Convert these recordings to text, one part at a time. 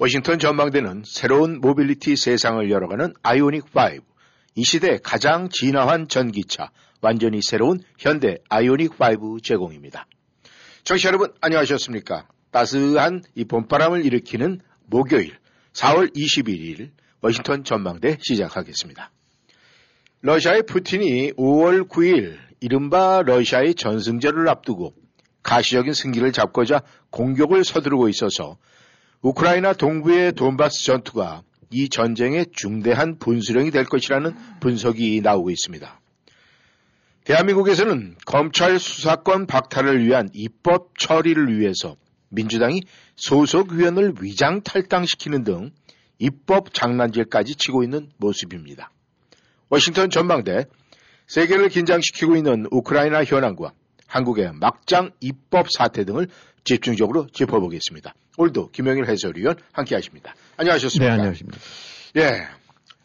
워싱턴 전망대는 새로운 모빌리티 세상을 열어가는 아이오닉 5, 이 시대 가장 진화한 전기차, 완전히 새로운 현대 아이오닉 5 제공입니다. 청취자 여러분 안녕하셨습니까? 따스한 이 봄바람을 일으키는 목요일 4월 21일 워싱턴 전망대 시작하겠습니다. 러시아의 푸틴이 5월 9일 이른바 러시아의 전승절을 앞두고 가시적인 승기를 잡고자 공격을 서두르고 있어서 우크라이나 동부의 돈바스 전투가 이 전쟁의 중대한 분수령이 될 것이라는 분석이 나오고 있습니다. 대한민국에서는 검찰 수사권 박탈을 위한 입법 처리를 위해서 민주당이 소속 위원을 위장 탈당시키는 등 입법 장난질까지 치고 있는 모습입니다. 워싱턴 전망대 세계를 긴장시키고 있는 우크라이나 현황과 한국의 막장 입법 사태 등을 집중적으로 짚어보겠습니다. 오늘도 김영일 해설위원 함께 하십니다. 안녕하셨습니까? 네, 안녕하십니까. 예.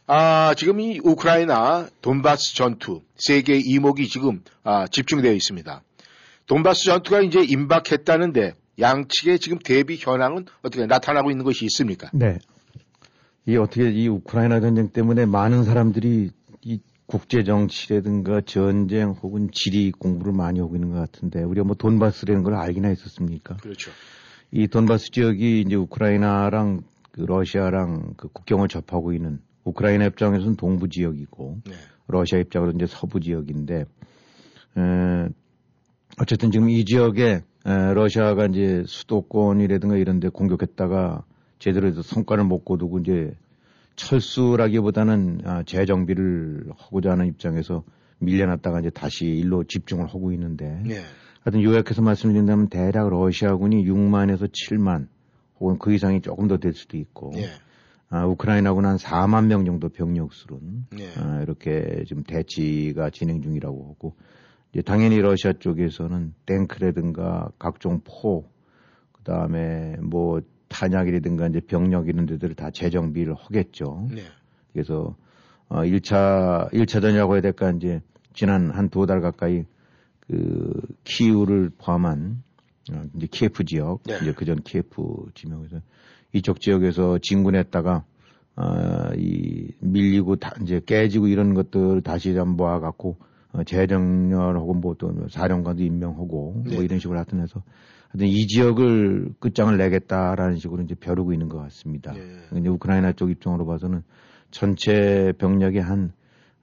아, 지금 이 우크라이나 돈바스 전투 세계 이목이 지금 아, 집중되어 있습니다. 돈바스 전투가 이제 임박했다는데 양측의 지금 대비 현황은 어떻게 나타나고 있는 것이 있습니까? 네. 이 어떻게 이 우크라이나 전쟁 때문에 많은 사람들이 이 국제 정치라든가 전쟁 혹은 지리 공부를 많이 하고 있는 것 같은데 우리가 뭐 돈바스라는 걸 알기나 했었습니까? 그렇죠. 이 돈바스 지역이 이제 우크라이나랑 그 러시아랑 그 국경을 접하고 있는 우크라이나 입장에서는 동부 지역이고 네. 러시아 입장으로 이제 서부 지역인데 에, 어쨌든 지금 이 지역에 에, 러시아가 이제 수도권이라든가 이런 데 공격했다가 제대로 해서 성과를 못 거두고 이제 철수라기보다는 아, 재정비를 하고자 하는 입장에서 밀려났다가 이제 다시 일로 집중을 하고 있는데 네. 하여튼 요약해서 말씀드린다면 대략 러시아군이 6만에서 7만 혹은 그 이상이 조금 더 될 수도 있고 네. 아, 우크라이나군은 한 4만 명 정도 병력수는 네. 아, 이렇게 지금 대치가 진행 중이라고 하고 이제 당연히 러시아 쪽에서는 탱크라든가 각종 포 그다음에 뭐 탄약이라든가 이제 병력 이런 데들을 다 재정비를 하겠죠. 네. 그래서 어 1차 1차전이라고 해야 될까 이제 지난 한 두 달 가까이 그 키우를 포함한 어, 이제 키예프 지역 네. 이제 그전 키예프 지명에서 이쪽 지역에서 진군했다가 어이 밀리고 다 이제 깨지고 이런 것들 다시 좀 모아 갖고 어, 재정렬 혹은 뭐또 사령관도 임명하고 네. 뭐 이런 식으로 하여튼 해서 이 지역을 끝장을 내겠다라는 식으로 이제 벼르고 있는 것 같습니다. 네. 이제 우크라이나 쪽 입장으로 봐서는 전체 병력의 한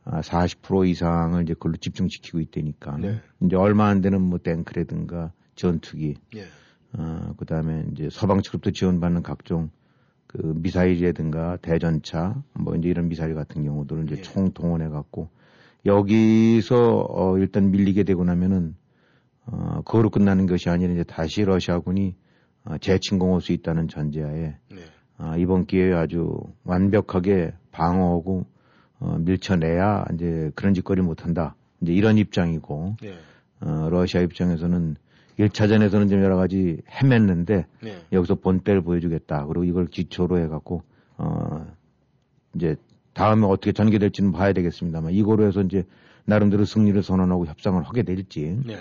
아, 40% 이상을 이제 그걸로 집중시키고 있다니까. 네. 이제 얼마 안 되는 뭐 탱크라든가 전투기, 예. 어, 그 다음에 이제 서방 측부터 지원받는 각종 그 미사일이라든가 대전차, 뭐 이제 이런 미사일 같은 경우들을 이제 예. 총 동원해 갖고 여기서 어, 일단 밀리게 되고 나면은 어, 그거로 끝나는 것이 아니라 이제 다시 러시아군이 어, 재침공할 수 있다는 전제하에 네. 아, 이번 기회에 아주 완벽하게 방어하고 어, 밀쳐내야 이제 그런 짓거리 못한다. 이제 이런 입장이고 네. 어, 러시아 입장에서는 1차전에서는 좀 여러 가지 헤맸는데 네. 여기서 본때를 보여주겠다. 그리고 이걸 기초로 해갖고 어, 이제 다음에 어떻게 전개될지는 봐야 되겠습니다만 이거로 해서 이제 나름대로 승리를 선언하고 협상을 하게 될지 네.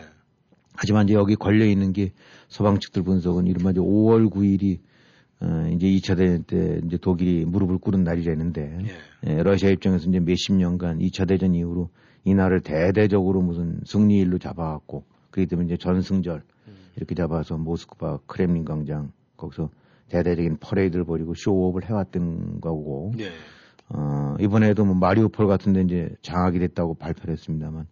하지만 이제 여기 걸려 있는 게 서방 측들 분석은 이른바 이제 5월 9일이 어, 이제 2차 대전 때 이제 독일이 무릎을 꿇은 날이라는데 예. 예, 러시아 입장에서 이제 몇십 년간 2차 대전 이후로 이 날을 대대적으로 무슨 승리일로 잡아갖고 그렇기 때문에 이제 전승절 이렇게 잡아서 모스크바 크렘린 광장 거기서 대대적인 퍼레이드를 벌이고 쇼업을 해왔던 거고 네. 어, 이번에도 뭐 마리우폴 같은 데 이제 장악이 됐다고 발표를 했습니다만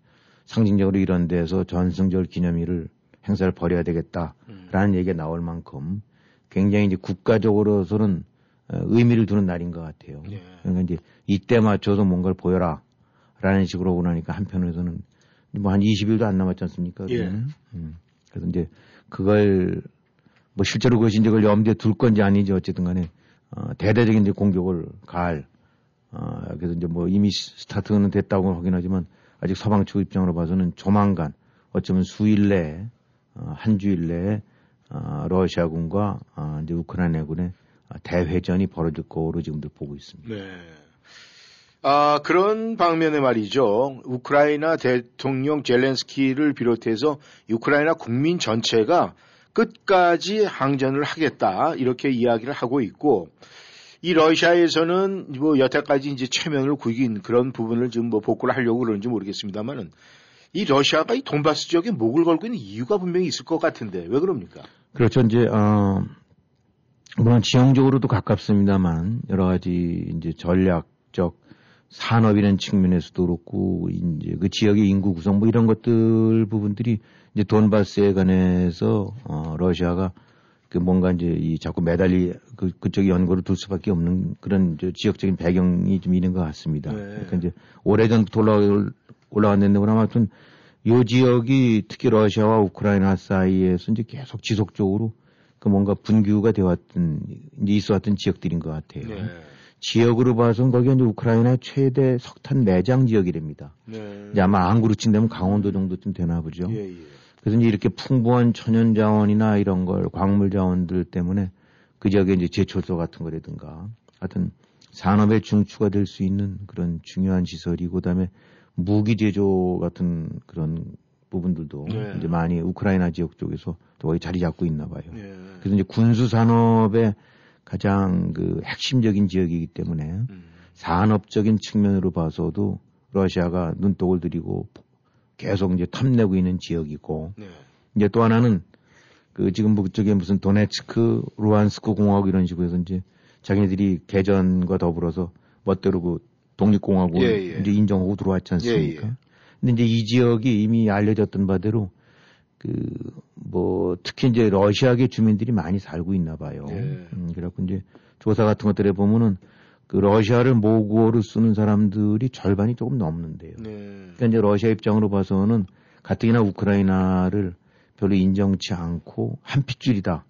상징적으로 이런 데서 전승절 기념일을 행사를 벌여야 되겠다라는 얘기가 나올 만큼 굉장히 이제 국가적으로서는 어, 의미를 두는 날인 것 같아요. 예. 그러니까 이제 이때 맞춰서 뭔가를 보여라 라는 식으로 오고 나니까 한편으로서는 뭐 한 20일도 안 남았지 않습니까? 예. 음. 그래서 이제 그걸 뭐 실제로 그것이 이제 그걸 염두에 둘 건지 아닌지 어쨌든 간에 어, 대대적인 이제 공격을 가할 어, 그래서 이제 뭐 이미 스타트는 됐다고 하긴 하지만 아직 서방 측 입장으로 봐서는 조만간 어쩌면 수일 내에 어, 한 주일 내에 어, 러시아군과 어, 이제 우크라이나군의 대회전이 벌어질 거로 지금들 보고 있습니다. 네. 아, 그런 방면에 말이죠. 우크라이나 대통령 젤렌스키를 비롯해서 우크라이나 국민 전체가 끝까지 항전을 하겠다. 이렇게 이야기를 하고 있고, 이 러시아에서는 뭐 여태까지 이제 최면을 구긴 그런 부분을 지금 뭐 복구를 하려고 그러는지 모르겠습니다만은 이 러시아가 이 돈바스 지역에 목을 걸고 있는 이유가 분명히 있을 것 같은데 왜 그럽니까? 그렇죠. 이제, 어, 물론 지형적으로도 가깝습니다만 여러 가지 이제 전략적 산업이라는 측면에서도 그렇고 이제 그 지역의 인구 구성 뭐 이런 것들 부분들이 이제 돈바스에 관해서 어 러시아가 그 뭔가 이제 이 자꾸 매달리 그 그쪽에 연고를 둘 수밖에 없는 그런 이제 지역적인 배경이 좀 있는 것 같습니다. 네. 그러니까 이제 오래전부터 올라 올라왔는데 아무튼 요 지역이 특히 러시아와 우크라이나 사이에서 이제 계속 지속적으로 그 뭔가 분규가 되었던 이제 있어왔던 지역들인 것 같아요. 네. 지역으로 봐서는 거기가 이제 우크라이나 최대 석탄 매장 지역이랍니다. 네. 이제 아마 안 그루친다면 강원도 정도쯤 되나 보죠. 예, 예. 그래서 이제 이렇게 풍부한 천연 자원이나 이런 걸 광물 자원들 때문에 그 지역에 이제 제철소 같은 거라든가 하여튼 산업의 중추가 될 수 있는 그런 중요한 시설이고 그다음에 무기 제조 같은 그런 부분들도 네. 이제 많이 우크라이나 지역 쪽에서 거기 자리 잡고 있나 봐요. 네. 그래서 이제 군수 산업의 가장 그 핵심적인 지역이기 때문에 음. 산업적인 측면으로 봐서도 러시아가 눈독을 들이고 계속 이제 탐내고 있는 지역이고 네. 이제 또 하나는 그 지금 그쪽에 무슨 도네츠크, 루안스크 공화국 이런 식으로 해서 이제 자기네들이 개전과 더불어서 멋대로 그 독립공화국 예, 예. 이제 인정하고 들어왔지 않습니까? 예, 예. 근데 이제 이 지역이 이미 알려졌던 바대로 그 뭐 특히 이제 러시아계 주민들이 많이 살고 있나 봐요. 네. 음, 그래갖고 이제 조사 같은 것들에 보면은 그 러시아를 모국어로 쓰는 사람들이 절반이 조금 넘는데요. 네. 그러니까 이제 러시아 입장으로 봐서는 가뜩이나 우크라이나를 별로 인정치 않고 한 핏줄이다,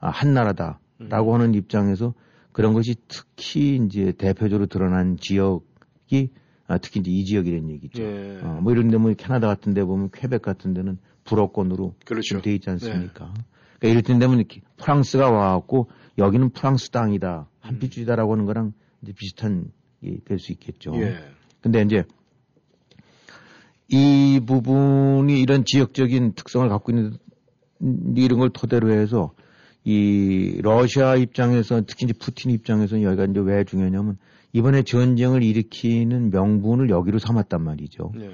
아, 한 나라다라고 음. 하는 입장에서 그런 것이 특히 이제 대표적으로 드러난 지역이 아, 특히 이제 이 지역이라는 얘기죠. 예. 어, 뭐 이런 데 뭐 캐나다 같은 데 보면 퀘벡 같은 데는 불어권으로 그렇죠. 돼 있지 않습니까? 네. 그러니까 이럴 때 되면 프랑스가 와갖고 여기는 프랑스 땅이다, 한빛주의다라고 하는 거랑 이제 비슷한 될 수 있겠죠. 예. 근데 이제 이 부분이 이런 지역적인 특성을 갖고 있는 이런 걸 토대로 해서 이 러시아 입장에서 특히 이제 푸틴 입장에서 여기가 이제 왜 중요하냐면 이번에 전쟁을 일으키는 명분을 여기로 삼았단 말이죠. 네.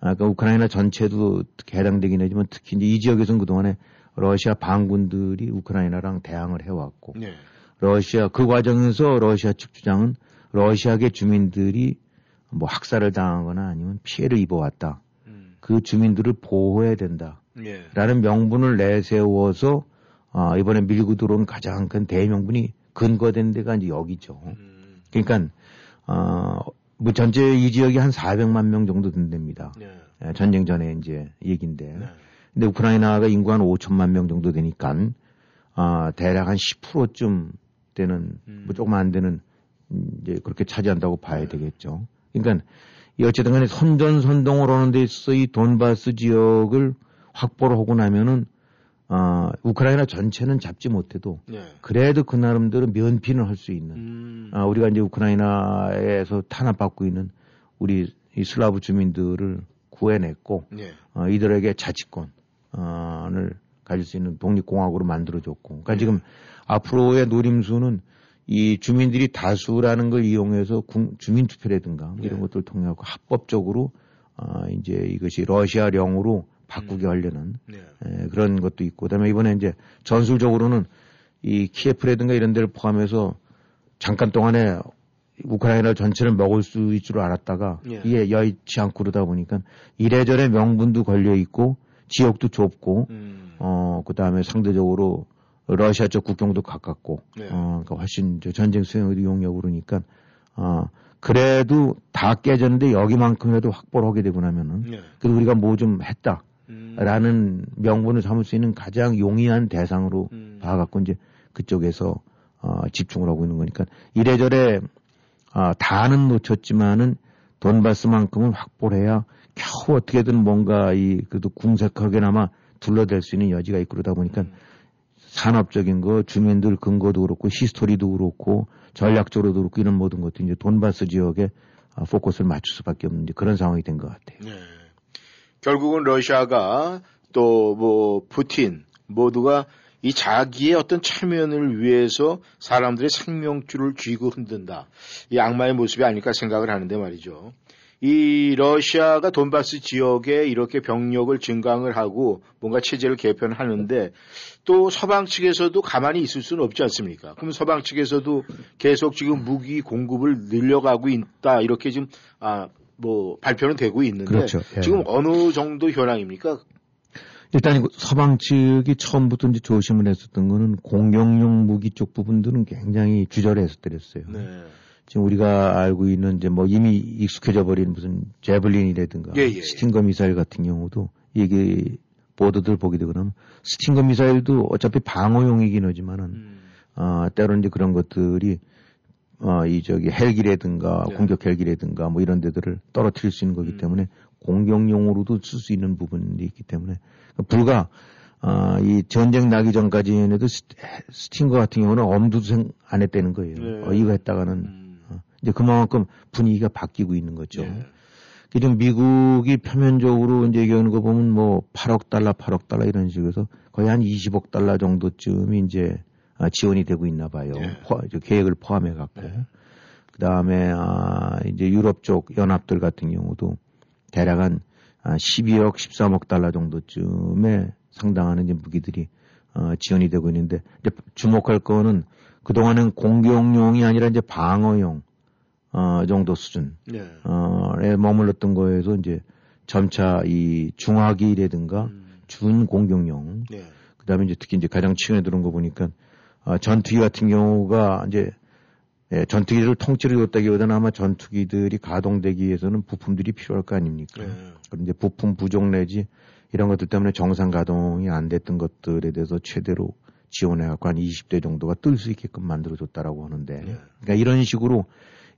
아까 우크라이나 전체도 해당되긴 하지만 특히 이제 이 지역에서는 그동안에 러시아 반군들이 우크라이나랑 대항을 해왔고 네. 러시아 그 과정에서 러시아 측 주장은 러시아계 주민들이 뭐 학살을 당하거나 아니면 피해를 입어왔다. 음. 그 주민들을 보호해야 된다. 네. 라는 명분을 내세워서 아, 이번에 밀고 들어온 가장 큰 대명분이 근거된 데가 이제 여기죠. 음. 그러니까 어, 뭐 전체 이 지역이 한 400만 명 정도 된답니다. 네. 예, 전쟁 전에 이제 얘기인데. 네. 근데 우크라이나가 인구 한 5천만 명 정도 되니까 아, 대략 한 10%쯤 되는 음. 뭐 조금 안 되는 이제 그렇게 차지한다고 봐야 네. 되겠죠. 그러니까 이 어쨌든 간에 선전 선동을 하는 데 있어서 이 돈바스 지역을 확보를 하고 나면은 어, 우크라이나 전체는 잡지 못해도 네. 그래도 그 나름대로 면피는 할 수 있는 음. 어, 우리가 이제 우크라이나에서 탄압받고 있는 우리 이 슬라브 주민들을 구해냈고 네. 어, 이들에게 자치권을 가질 수 있는 독립공화국으로 만들어줬고 그러니까 네. 지금 앞으로의 노림수는 이 주민들이 다수라는 걸 이용해서 주민투표라든가 뭐 이런 네. 것들을 통해 서 합법적으로 어, 이제 이것이 러시아령으로 바꾸게 음. 하려는 네. 에, 그런 것도 있고 그다음에 이번에 이제 전술적으로는 이 키예프라든가 이런 데를 포함해서 잠깐 동안에 우크라이나 전체를 먹을 수 있을 줄 알았다가 예. 이게 여의치 않고 그러다 보니까 이래저래 명분도 걸려 있고 지역도 좁고 음. 어 그다음에 상대적으로 러시아 쪽 국경도 가깝고 네. 어 그러니까 훨씬 전쟁 수행의 용역으로 그러니까 어 그래도 다 깨졌는데 여기만큼이라도 확보를 하게 되고 나면은 네. 그래도 우리가 뭐 좀 했다 라는 명분을 삼을 수 있는 가장 용이한 대상으로 음. 봐갖고 이제 그쪽에서 어, 집중을 하고 있는 거니까 이래저래 아, 다는 놓쳤지만은 돈바스만큼은 확보를 해야 겨우 어떻게든 뭔가 이 그래도 궁색하게나마 둘러댈 수 있는 여지가 있고 그러다 보니까 음. 산업적인 거, 주민들 근거도 그렇고 history도 그렇고 전략적으로도 그렇고 이런 모든 것도 이제 돈바스 지역에 아, 포커스를 맞출 수밖에 없는 그런 상황이 된 것 같아요. 네. 결국은 러시아가 또 뭐 푸틴 모두가 이 자기의 어떤 체면을 위해서 사람들의 생명줄을 쥐고 흔든다. 이 악마의 모습이 아닐까 생각을 하는데 말이죠. 이 러시아가 돈바스 지역에 이렇게 병력을 증강을 하고 뭔가 체제를 개편하는데 또 서방 측에서도 가만히 있을 수는 없지 않습니까? 그럼 서방 측에서도 계속 지금 무기 공급을 늘려가고 있다 이렇게 지금 아 뭐 발표는 되고 있는데 그렇죠. 예. 지금 어느 정도 현황입니까? 일단 서방 측이 처음부터 이제 조심을 했었던 거는 공격용 무기 쪽 부분들은 굉장히 주저해서 때렸어요. 네. 지금 우리가 알고 있는 이제 뭐 이미 익숙해져 버린 무슨 제블린이라든가 예, 예. 스팅거 미사일 같은 경우도 이게 보도들 보게 되고 그러면 스팅거 미사일도 어차피 방어용이긴 하지만은 음. 어, 때로는 이제 그런 것들이 어, 이 저기 헬기라든가 네. 공격 헬기라든가 뭐 이런 데들을 떨어뜨릴 수 있는 거기 음. 때문에 공격용으로도 쓸 수 있는 부분이 있기 때문에 불과 아, 이 전쟁 나기 전까지에도 스- 스팅거 같은 경우는 엄두도 생안 했다는 거예요. 네. 어, 이거 했다가는 음. 어, 이제 그만큼 분위기가 바뀌고 있는 거죠. 네. 지금 미국이 표면적으로 이제 얘기하는 거 보면 뭐 8억 달러, 8억 달러 이런 식으로 거의 한 20억 달러 정도쯤이 이제 아, 지원이 되고 있나 봐요. 네. 포- 저 계획을 포함해 갖고. 네. 그 다음에 아, 이제 유럽 쪽 연합들 같은 경우도 대략 한 아, 12억, 13억 달러 정도쯤에 상당한 이제 무기들이 어, 지원이 되고 있는데 이제 주목할 거는 그동안은 공격용이 아니라 이제 방어용 어, 정도 수준 네. 어에 머물렀던 거에서 이제 점차 이 중화기라든가 음. 준 공격용 네. 그 다음에 이제 특히 이제 가장 최근에 들은 거 보니까 아, 전투기 같은 경우가 이제 예, 전투기를 통째로 줬다기보다는 아마 전투기들이 가동되기 위해서는 부품들이 필요할 거 아닙니까? 네. 그럼 이제 부품 부족 내지 이런 것들 때문에 정상 가동이 안 됐던 것들에 대해서 최대로 지원해갖고 한 20대 정도가 뜰 수 있게끔 만들어줬다라고 하는데, 네. 그러니까 이런 식으로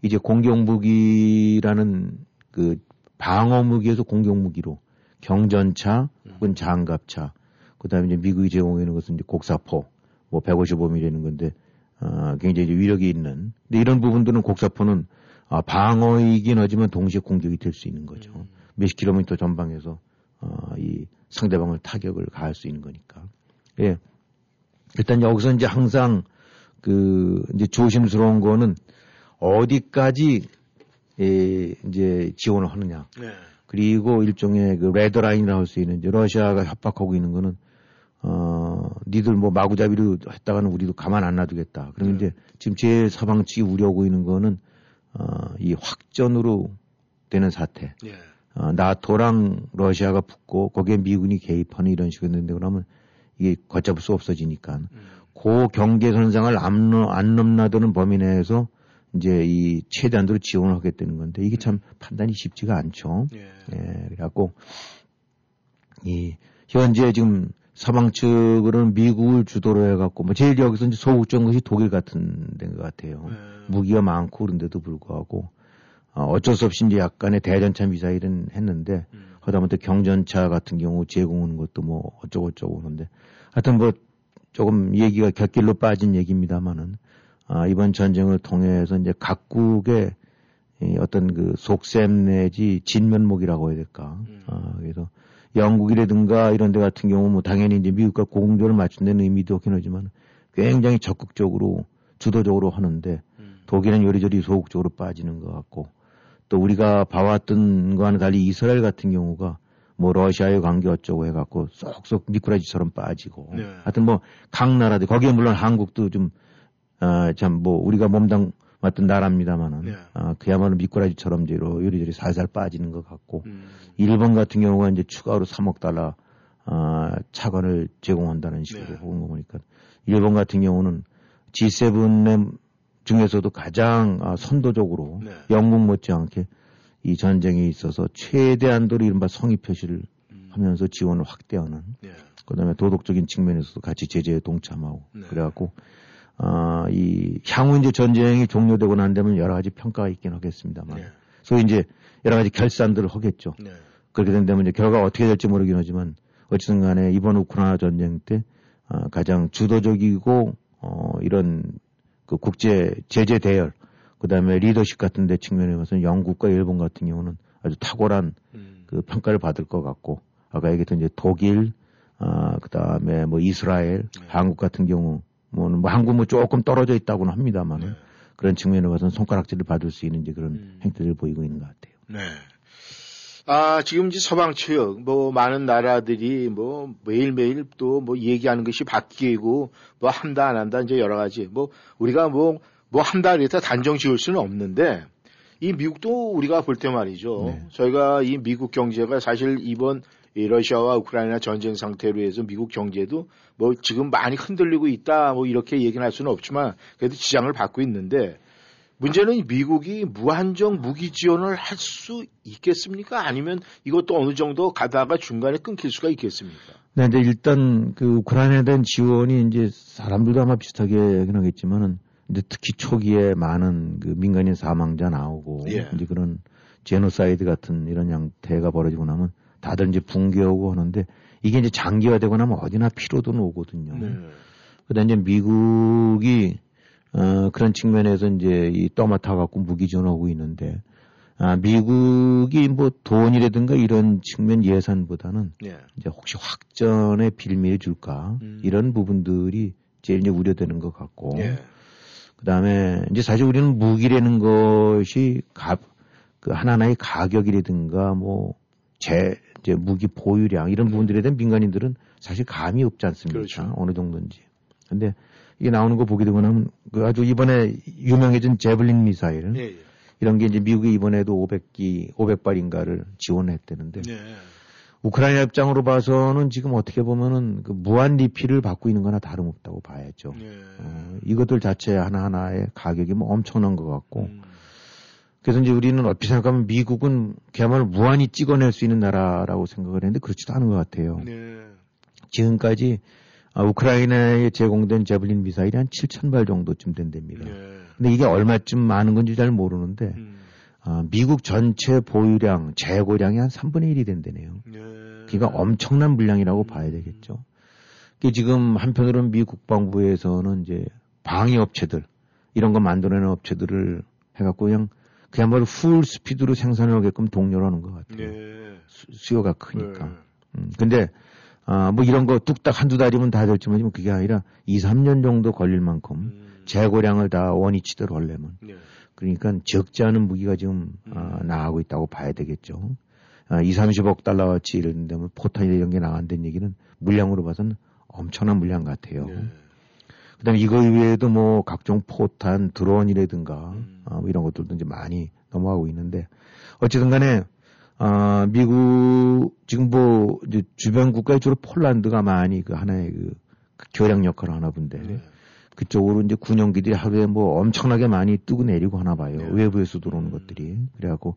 이제 공격 무기라는 그 방어 무기에서 공격 무기로 경전차 혹은 장갑차, 그다음에 이제 미국이 제공하는 것은 이제 곡사포, 뭐 155mm는 건데 어, 굉장히 위력이 있는. 근데 이런 부분들은 곡사포는 아, 방어이긴 하지만 동시에 공격이 될 수 있는 거죠. 음. 몇십 킬로미터 전방에서 어, 이 상대방을 타격을 가할 수 있는 거니까. 예. 일단 여기서 이제 항상 그 이제 조심스러운 거는 어디까지 예, 이제 지원을 하느냐. 네. 그리고 일종의 그 레드라인이라고 할 수 있는 이제 러시아가 협박하고 있는 거는 어, 니들 뭐 마구잡이로 했다가는 우리도 가만 안 놔두겠다. 그러면 네. 이제 지금 제 서방 측이 우려하고 있는 거는 어, 이 확전으로 되는 사태. 네. 어, 나토랑 러시아가 붙고 거기에 미군이 개입하는 이런 식으로 했는데 그러면 이게 걷잡을 수 없어지니까 음. 그 경계 선상을 안, 넘- 안 넘나드는 범위 내에서 이제 이 최대한도로 지원을 하겠다는 건데 이게 참 판단이 쉽지가 않죠. 예. 예, 그래갖고 이 현재 지금 서방 측으로는 미국을 주도로 해갖고 뭐 제일 여기서 이제 소극적인 것이 독일 같은 데인 것 같아요. 네. 무기가 많고 그런데도 불구하고 어, 어쩔 수 없이 이제 약간의 대전차 미사일은 했는데 음. 하다못해 경전차 같은 경우 제공하는 것도 뭐 어쩌고 저쩌고 하는데 하여튼 뭐 조금 얘기가 곁길로 빠진 얘기입니다만은 아, 이번 전쟁을 통해서 이제 각국의 이 어떤 그 속셈 내지 진면목이라고 해야 될까. 음. 아, 그래서 영국이라든가 이런 데 같은 경우 뭐 당연히 이제 미국과 공조를 맞춘다는 의미도 없긴 하지만 굉장히 적극적으로 주도적으로 하는데 음. 독일은 요리조리 소극적으로 빠지는 것 같고 또 우리가 봐왔던 거와는 달리 이스라엘 같은 경우가 뭐 러시아의 관계 어쩌고 해갖고 쏙쏙 미꾸라지처럼 빠지고 네. 하여튼 뭐 각 나라들 거기에 물론 한국도 좀 어, 참뭐 우리가 몸담 맞던 나라입니다만은 네. 아, 그야말로 미꾸라지처럼 이제 요리조리 살살 빠지는 것 같고 음. 일본 같은 경우가 이제 추가로 3억 달러 아, 차관을 제공한다는 식으로 네. 보는 거 보니까 일본 같은 경우는 G7 중에서도 가장 아, 선도적으로 네. 영국 못지않게 이 전쟁에 있어서 최대한도로 이른바 성의 표시를 음. 하면서 지원을 확대하는 예. 그다음에 도덕적인 측면에서도 같이 제재에 동참하고 네. 그래갖고 어, 이 향후 이제 전쟁이 종료되고 난 다면 여러 가지 평가가 있긴 하겠습니다만. 네. 소위 이제 여러 가지 결산들을 하겠죠. 네. 그렇게 된다면 이제 결과가 어떻게 될지 모르긴 하지만 어쨌든 간에 이번 우크라이나 전쟁 때 어, 가장 주도적이고 어, 이런 그 국제 제재 대열 그다음에 리더십 같은 데 측면에 봐서는 영국과 일본 같은 경우는 아주 탁월한 음. 그 평가를 받을 것 같고 아까 얘기했던 이제 독일 아 그다음에 뭐 이스라엘 네. 한국 같은 경우 뭐는 뭐 한국 뭐 조금 떨어져 있다고는 합니다만 네. 은 그런 측면에 봐서는 손가락질을 받을 수 있는 이제 그런 음. 행태를 보이고 있는 것 같아요. 네. 아, 지금 이제 서방 측, 뭐, 많은 나라들이 뭐, 매일매일 또 뭐, 얘기하는 것이 바뀌고, 뭐, 한다, 안 한다, 이제 여러 가지. 뭐, 우리가 뭐, 뭐, 한다, 이랬다 단정 지을 수는 없는데, 이 미국도 우리가 볼 때 말이죠. 네. 저희가 이 미국 경제가 사실 이번 이 러시아와 우크라이나 전쟁 상태로 해서 미국 경제도 뭐 지금 많이 흔들리고 있다 뭐 이렇게 얘기는 할 수는 없지만 그래도 지장을 받고 있는데 문제는 미국이 무한정 무기 지원을 할 수 있겠습니까? 아니면 이것도 어느 정도 가다가 중간에 끊길 수가 있겠습니까? 네, 근데 일단 그 우크라이나에 대한 지원이 이제 사람들도 아마 비슷하게 하긴 하겠지만은 이제 특히 초기에 많은 그 민간인 사망자 나오고 예. 이제 그런 제노사이드 같은 이런 양태가 벌어지고 나면 다들 이제 분개하고 하는데 이게 이제 장기화되고 나면 어디나 피로도 오거든요. 네. 그다음 이제 미국이 어 그런 측면에서 이제 이 떠맡아 갖고 무기 지원하고 있는데 아 미국이 뭐 돈이라든가 이런 측면 예산보다는 예. 이제 혹시 확전에 빌미를 줄까 음. 이런 부분들이 제일 이제 우려되는 것 같고 예. 그다음에 이제 사실 우리는 무기라는 것이 가, 그 하나하나의 가격이라든가 뭐제 이제 무기 보유량 이런 부분들에 대한 민간인들은 사실 감이 없지 않습니까? 음. 그렇죠. 어느 정도인지. 근데 이게 나오는 거 보게 되고 나면 그 아주 이번에 유명해진 제블린 미사일 예. 예. 이런 게 이제 미국이 이번에도 500기 500발인가를 지원했다는데 예. 우크라이나 입장으로 봐서는 지금 어떻게 보면은 그 무한 리필을 받고 있는 거나 다름없다고 봐야죠. 예. 어, 이것들 자체 하나하나의 가격이 뭐 엄청난 것 같고. 음. 그래서 이제 우리는 얼핏 생각하면 미국은 그야말로 무한히 찍어낼 수 있는 나라라고 생각을 했는데 그렇지도 않은 것 같아요. 네. 지금까지 아, 우크라이나에 제공된 제블린 미사일이 한 7천 발 정도쯤 된답니다. 네. 근데 이게 얼마쯤 많은 건지 잘 모르는데 음. 아, 미국 전체 보유량, 재고량이 한 3분의 1이 된다네요. 네. 그러니까 엄청난 물량이라고 봐야 되겠죠. 그 지금 한편으로는 미 국방부에서는 이제 방위 업체들 이런 거 만들어내는 업체들을 해갖고 그냥 그야말로 풀 스피드로 생산을 하게끔 독려를 하는 것 같아요. 네. 수- 수요가 크니까. 네. 음, 근데 아, 뭐 이런 거 뚝딱 한두 달이면 다 될지만 그게 아니라 2, 3년 정도 걸릴 만큼 음. 재고량을 다 원위치대로 하려면 네. 그러니까 적지 않은 무기가 지금 아, 나가고 있다고 봐야 되겠죠. 아, 2, 30억 달러어치 이런 데면 포탄이 이런 게 나간다는 얘기는 물량으로 봐서는 엄청난 물량 같아요. 네. 그다음에 이거 이외에도 뭐 각종 포탄, 드론이라든가 음. 아, 뭐 이런 것들도 이제 많이 넘어가고 있는데 어쨌든 간에 아, 미국 지금 뭐 이제 주변 국가에 주로 폴란드가 많이 그 하나의 그, 그 교량 역할을 하나 본데 네. 그쪽으로 이제 군용기들이 하루에 뭐 엄청나게 많이 뜨고 내리고 하나 봐요. 네. 외부에서 들어오는 것들이. 그래갖고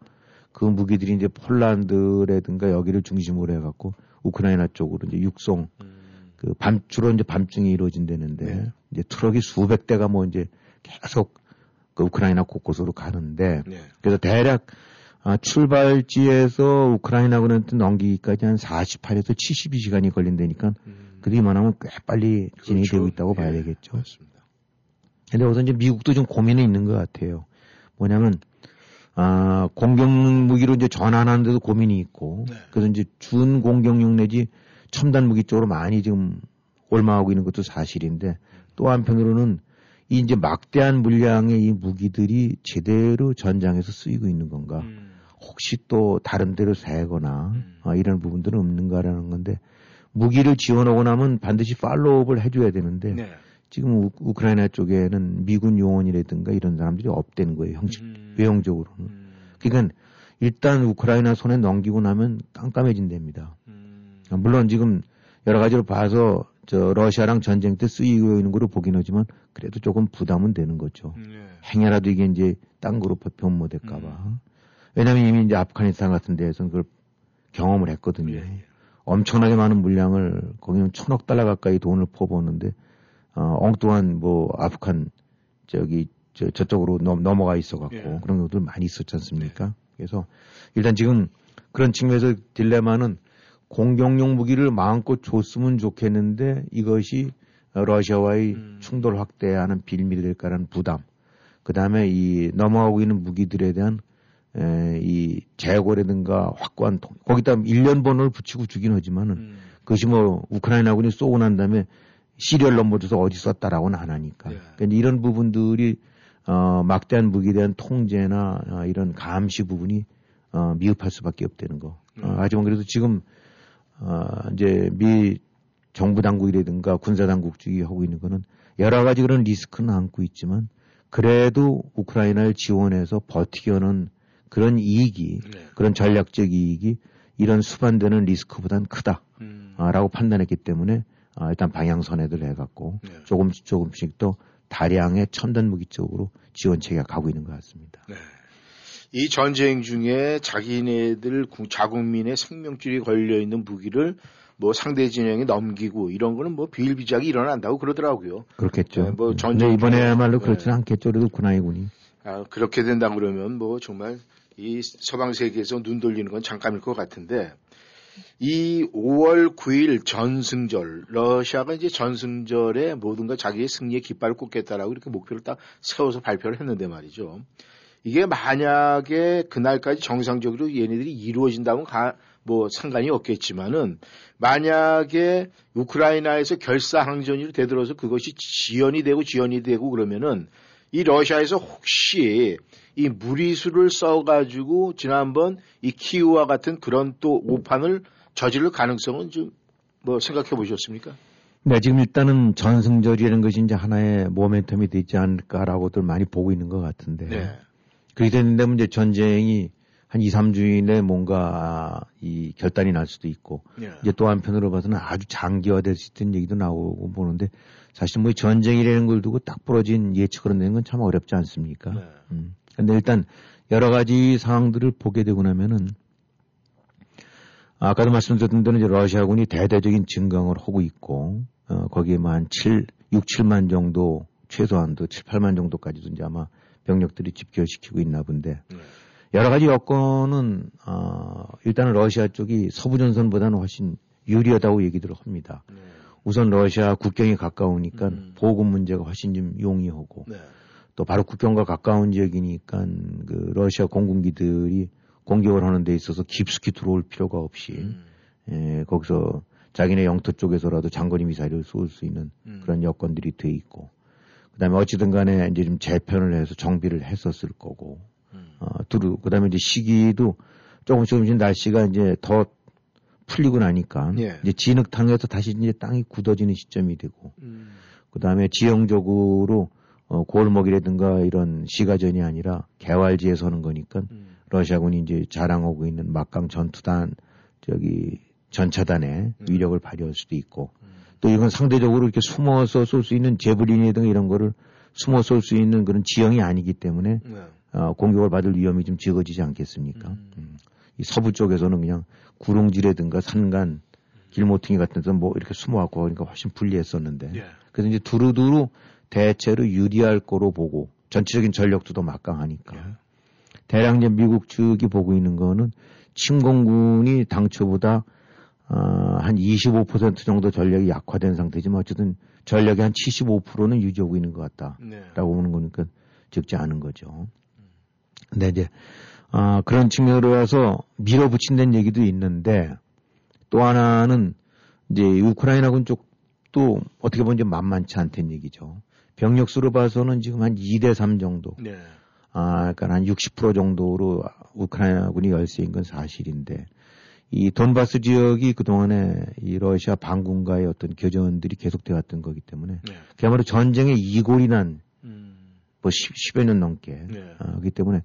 그 무기들이 이제 폴란드라든가 여기를 중심으로 해갖고 우크라이나 쪽으로 이제 육송 음. 그 밤, 주로 이제 밤중에 이루어진다는데 네. 이제 트럭이 수백 대가 뭐 이제 계속 그 우크라이나 곳곳으로 가는데 네. 그래서 대략 아, 출발지에서 우크라이나군한테 넘기기까지 한 48에서 72시간이 걸린다니까 음. 그게 이만하면 꽤 빨리 진행이 그렇죠. 되고 있다고 봐야 예, 되겠죠. 맞습니다. 근데 우선 이제 미국도 좀 고민이 있는 것 같아요. 뭐냐면, 아, 공격 무기로 이제 전환하는데도 고민이 있고, 네. 그래서 이제 준 공격용 내지 첨단 무기 쪽으로 많이 지금 올마하고 있는 것도 사실인데, 또 한편으로는 이 이제 막대한 물량의 이 무기들이 제대로 전장에서 쓰이고 있는 건가, 음. 혹시 또 다른 데로 새거나, 음. 아, 이런 부분들은 없는가라는 건데, 무기를 지원하고 나면 반드시 팔로우업을 해줘야 되는데, 네. 지금 우, 우크라이나 쪽에는 미군 요원이라든가 이런 사람들이 없다는 거예요. 형식, 음. 외형적으로는. 음. 그러니까 일단 우크라이나 손에 넘기고 나면 깜깜해진답니다. 음. 물론 지금 여러 가지로 봐서 저 러시아랑 전쟁 때 쓰이고 있는 거로 보긴 하지만 그래도 조금 부담은 되는 거죠. 네. 행여라도 이게 이제 딴 거로 변모될까봐. 음. 왜냐면 이미 이제 아프가니스탄 같은 데에서는 그걸 경험을 했거든요. 예, 예. 엄청나게 많은 물량을 거기는 천억 달러 가까이 돈을 퍼부었는데 어, 엉뚱한 뭐 아프간 저기 저, 저쪽으로 넘, 넘어가 있어갖고 예. 그런 것들 많이 있었지 않습니까? 그래서 일단 지금 그런 측면에서 딜레마는 공격용 무기를 마음껏 줬으면 좋겠는데 이것이 러시아와의 음. 충돌 확대하는 빌미를 될까라는 부담. 그 다음에 이 넘어가고 있는 무기들에 대한 에, 이 재고라든가 확고한 통, 거기다 일련 번호를 붙이고 주긴 하지만은 음. 그것이 뭐 우크라이나군이 쏘고 난 다음에 시리얼 넘버줘서 어디 썼다라고는 안 하니까. 예. 그러니까 이런 부분들이 어, 막대한 무기에 대한 통제나 어, 이런 감시 부분이 어, 미흡할 수밖에 없다는 거. 어, 음. 하지만 그래도 지금 어, 이제 미 정부 당국이라든가 군사 당국 쪽이 하고 있는 거는 여러 가지 그런 리스크는 안고 있지만 그래도 우크라이나를 지원해서 버티게 하는 그런 이익이 네. 그런 전략적 이익이 이런 수반되는 리스크보다는 크다. 음. 아, 라고 판단했기 때문에 아, 일단 방향 선회를 해갖고 네. 조금씩 조금씩 또 다량의 첨단 무기 쪽으로 지원 체계가 가고 있는 것 같습니다. 네. 이 전쟁 중에 자기네들 구- 자국민의 생명줄이 걸려 있는 무기를 뭐 상대 진영에 넘기고 이런 거는 뭐 비일비재하게 일어난다고 그러더라고요. 그렇겠죠. 네, 뭐 음. 전쟁 이번에야말로 중에- 그렇지는 네. 않겠죠. 그래도 군화이군이. 아, 그렇게 된다 그러면 뭐 정말 이 서방 세계에서 눈 돌리는 건 잠깐일 것 같은데 이 5월 9일 전승절 러시아가 이제 전승절에 모든 걸 자기의 승리의 깃발을 꽂겠다라고 이렇게 목표를 딱 세워서 발표를 했는데 말이죠. 이게 만약에 그날까지 정상적으로 얘네들이 이루어진다면 가, 뭐 상관이 없겠지만은 만약에 우크라이나에서 결사항전이 되들어서 그것이 지연이 되고 지연이 되고 그러면은 이 러시아에서 혹시 이 무리수를 써가지고 지난번 이 키우와 같은 그런 또 오판을 저지를 가능성은 좀 뭐 생각해 보셨습니까? 네, 지금 일단은 전승절이라는 것이 이제 하나의 모멘텀이 되지 않을까라고들 많이 보고 있는 것 같은데. 네. 그렇게 됐는데 이제 전쟁이 한 2, 3주 이내 뭔가 이 결단이 날 수도 있고 네. 이제 또 한편으로 봐서는 아주 장기화될 수 있다는 얘기도 나오고 보는데 사실 뭐 전쟁이라는 걸 두고 딱 부러진 예측을 내는 건 참 어렵지 않습니까? 네. 음. 근데 일단 여러 가지 상황들을 보게 되고 나면은 아까도 말씀드렸던 대로 이제 러시아군이 대대적인 증강을 하고 있고 어, 거기에 뭐한 7, 6, 7만 정도 최소한도 7, 8만 정도까지도 이제 아마 병력들이 집결시키고 있나 본데 네. 여러 가지 여건은 어, 일단은 러시아 쪽이 서부 전선보다는 훨씬 유리하다고 얘기들을 합니다. 네. 우선 러시아 국경이 가까우니까 음. 보급 문제가 훨씬 좀 용이하고 네. 또 바로 국경과 가까운 지역이니까 그 러시아 공군기들이 공격을 하는 데 있어서 깊숙이 들어올 필요가 없이 음. 예, 거기서 자기네 영토 쪽에서라도 장거리 미사일을 쏠 수 있는 음. 그런 여건들이 돼 있고 그다음에 어찌든 간에 이제 좀 재편을 해서 정비를 했었을 거고 음. 어, 두루 그다음에 이제 시기도 조금씩 조금씩 날씨가 이제 더 풀리고 나니까 예. 이제 진흙탕에서 다시 이제 땅이 굳어지는 시점이 되고 음. 그다음에 지형적으로 어, 골목이라든가 이런 시가전이 아니라 개활지에서 하는 거니까 음. 러시아군이 이제 자랑하고 있는 막강 전투단 저기 전차단의 음. 위력을 발휘할 수도 있고 음. 또 이건 상대적으로 이렇게 숨어서 쏠 수 있는 제블린이라든가 이런 거를 숨어 쏠 수 있는 그런 지형이 아니기 때문에 네. 어, 공격을 받을 위험이 좀 적어지지 않겠습니까? 음. 음. 이 서부 쪽에서는 그냥 구릉지라든가 산간 길모퉁이 같은 데서 뭐 이렇게 숨어갖고 그러니까 훨씬 불리했었는데 예. 그래서 이제 두루두루 대체로 유리할 거로 보고 전체적인 전력도 더 막강하니까 예. 대략 이제 미국 측이 보고 있는 거는 침공군이 당초보다 어, 한 25% 정도 전력이 약화된 상태지만 어쨌든 전력의 한 75%는 유지하고 있는 것 같다라고 네. 보는 거니까 적지 않은 거죠. 근데 이제 아, 그런 측면으로 와서 밀어붙인다는 얘기도 있는데 또 하나는 이제 우크라이나군 쪽도 어떻게 보면 이제 만만치 않다는 얘기죠. 병력 수로 봐서는 지금 한 2대 3 정도. 네. 아, 그러니까 한 60% 정도로 우크라이나군이 열세인 건 사실인데 이 돈바스 지역이 그동안에 이 러시아 반군과의 어떤 교전들이 계속돼 왔던 거기 때문에 네. 그야말로 전쟁의 이골이 난 음. 뭐 10, 10 여 년 넘게. 네. 아, 그렇기 때문에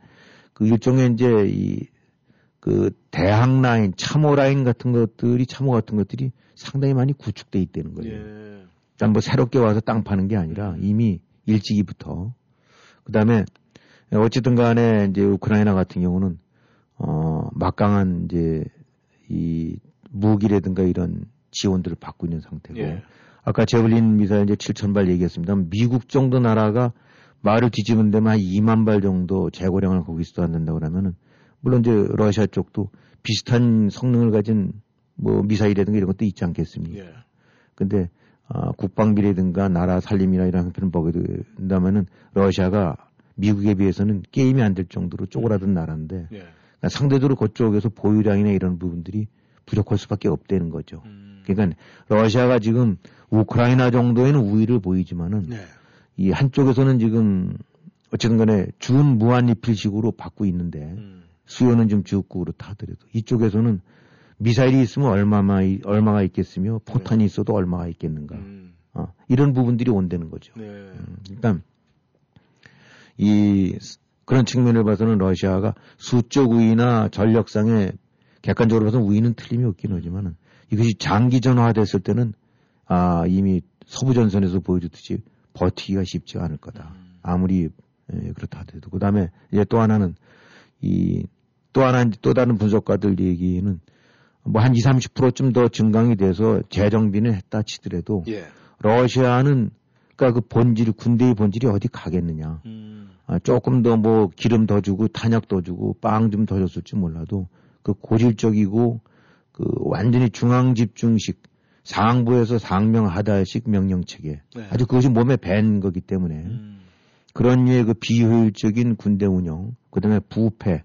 그 일종의 이제 이 그 대항 라인, 참호 라인 같은 것들이 참호 같은 것들이 상당히 많이 구축돼 있다는 거예요. 예. 그러니까 뭐 새롭게 와서 땅 파는 게 아니라 음. 이미 일찍이부터 그다음에 어쨌든 간에 이제 우크라이나 같은 경우는 어 막강한 이제 이 무기라든가 이런 지원들을 받고 있는 상태고 예. 아까 제블린 미사일 이제 7천 발 얘기했습니다. 미국 정도 나라가 말을 뒤집은 데만 한 2만 발 정도 재고량을 거기서 한다고 그러면은 물론 이제 러시아 쪽도 비슷한 성능을 가진 뭐 미사일이라든가 이런 것도 있지 않겠습니까? 예. 근데 아, 국방비라든가 나라 살림이나 이런 형편을 보게 된다면은 러시아가 미국에 비해서는 게임이 안 될 정도로 쪼그라든 나라인데 예. 그러니까 상대적으로 그쪽에서 보유량이나 이런 부분들이 부족할 수밖에 없다는 거죠. 음. 그러니까 러시아가 지금 우크라이나 정도에는 우위를 보이지만은 네. 이 한쪽에서는 지금 어쨌든 간에 준 무한리필식으로 받고 있는데 음. 수요는 좀 죽고 그렇다 하더라도 이쪽에서는 미사일이 있으면 얼마나 얼마가 있겠으며 포탄이 있어도 얼마가 있겠는가 음. 어, 이런 부분들이 온다는 거죠. 네. 음, 그러니까 이 그런 측면을 봐서는 러시아가 수적 우위나 전력상의 객관적으로 봐서 우위는 틀림이 없긴 하지만은 이것이 장기 전화됐을 때는 아 이미 서부 전선에서 보여줬듯이 버티기가 쉽지 않을 거다. 아무리 예, 그렇다 하더라도 그 다음에 이제 또 하나는 이 또 하나 또 다른 분석가들 얘기는 뭐 한 2, 30%쯤 더 증강이 돼서 재정비는 했다 치더라도 예. 러시아는 그러니까 그 본질 군대의 본질이 어디 가겠느냐. 음. 아, 조금 더 뭐 기름 더 주고 탄약 더 주고 빵 좀 더 줬을지 몰라도 그 고질적이고 그 완전히 중앙 집중식 상부에서 상명하다식 명령 체계 네. 아주 그것이 몸에 밴 거기 때문에 음. 그런 류의 그 비효율적인 군대 운영 그다음에 부패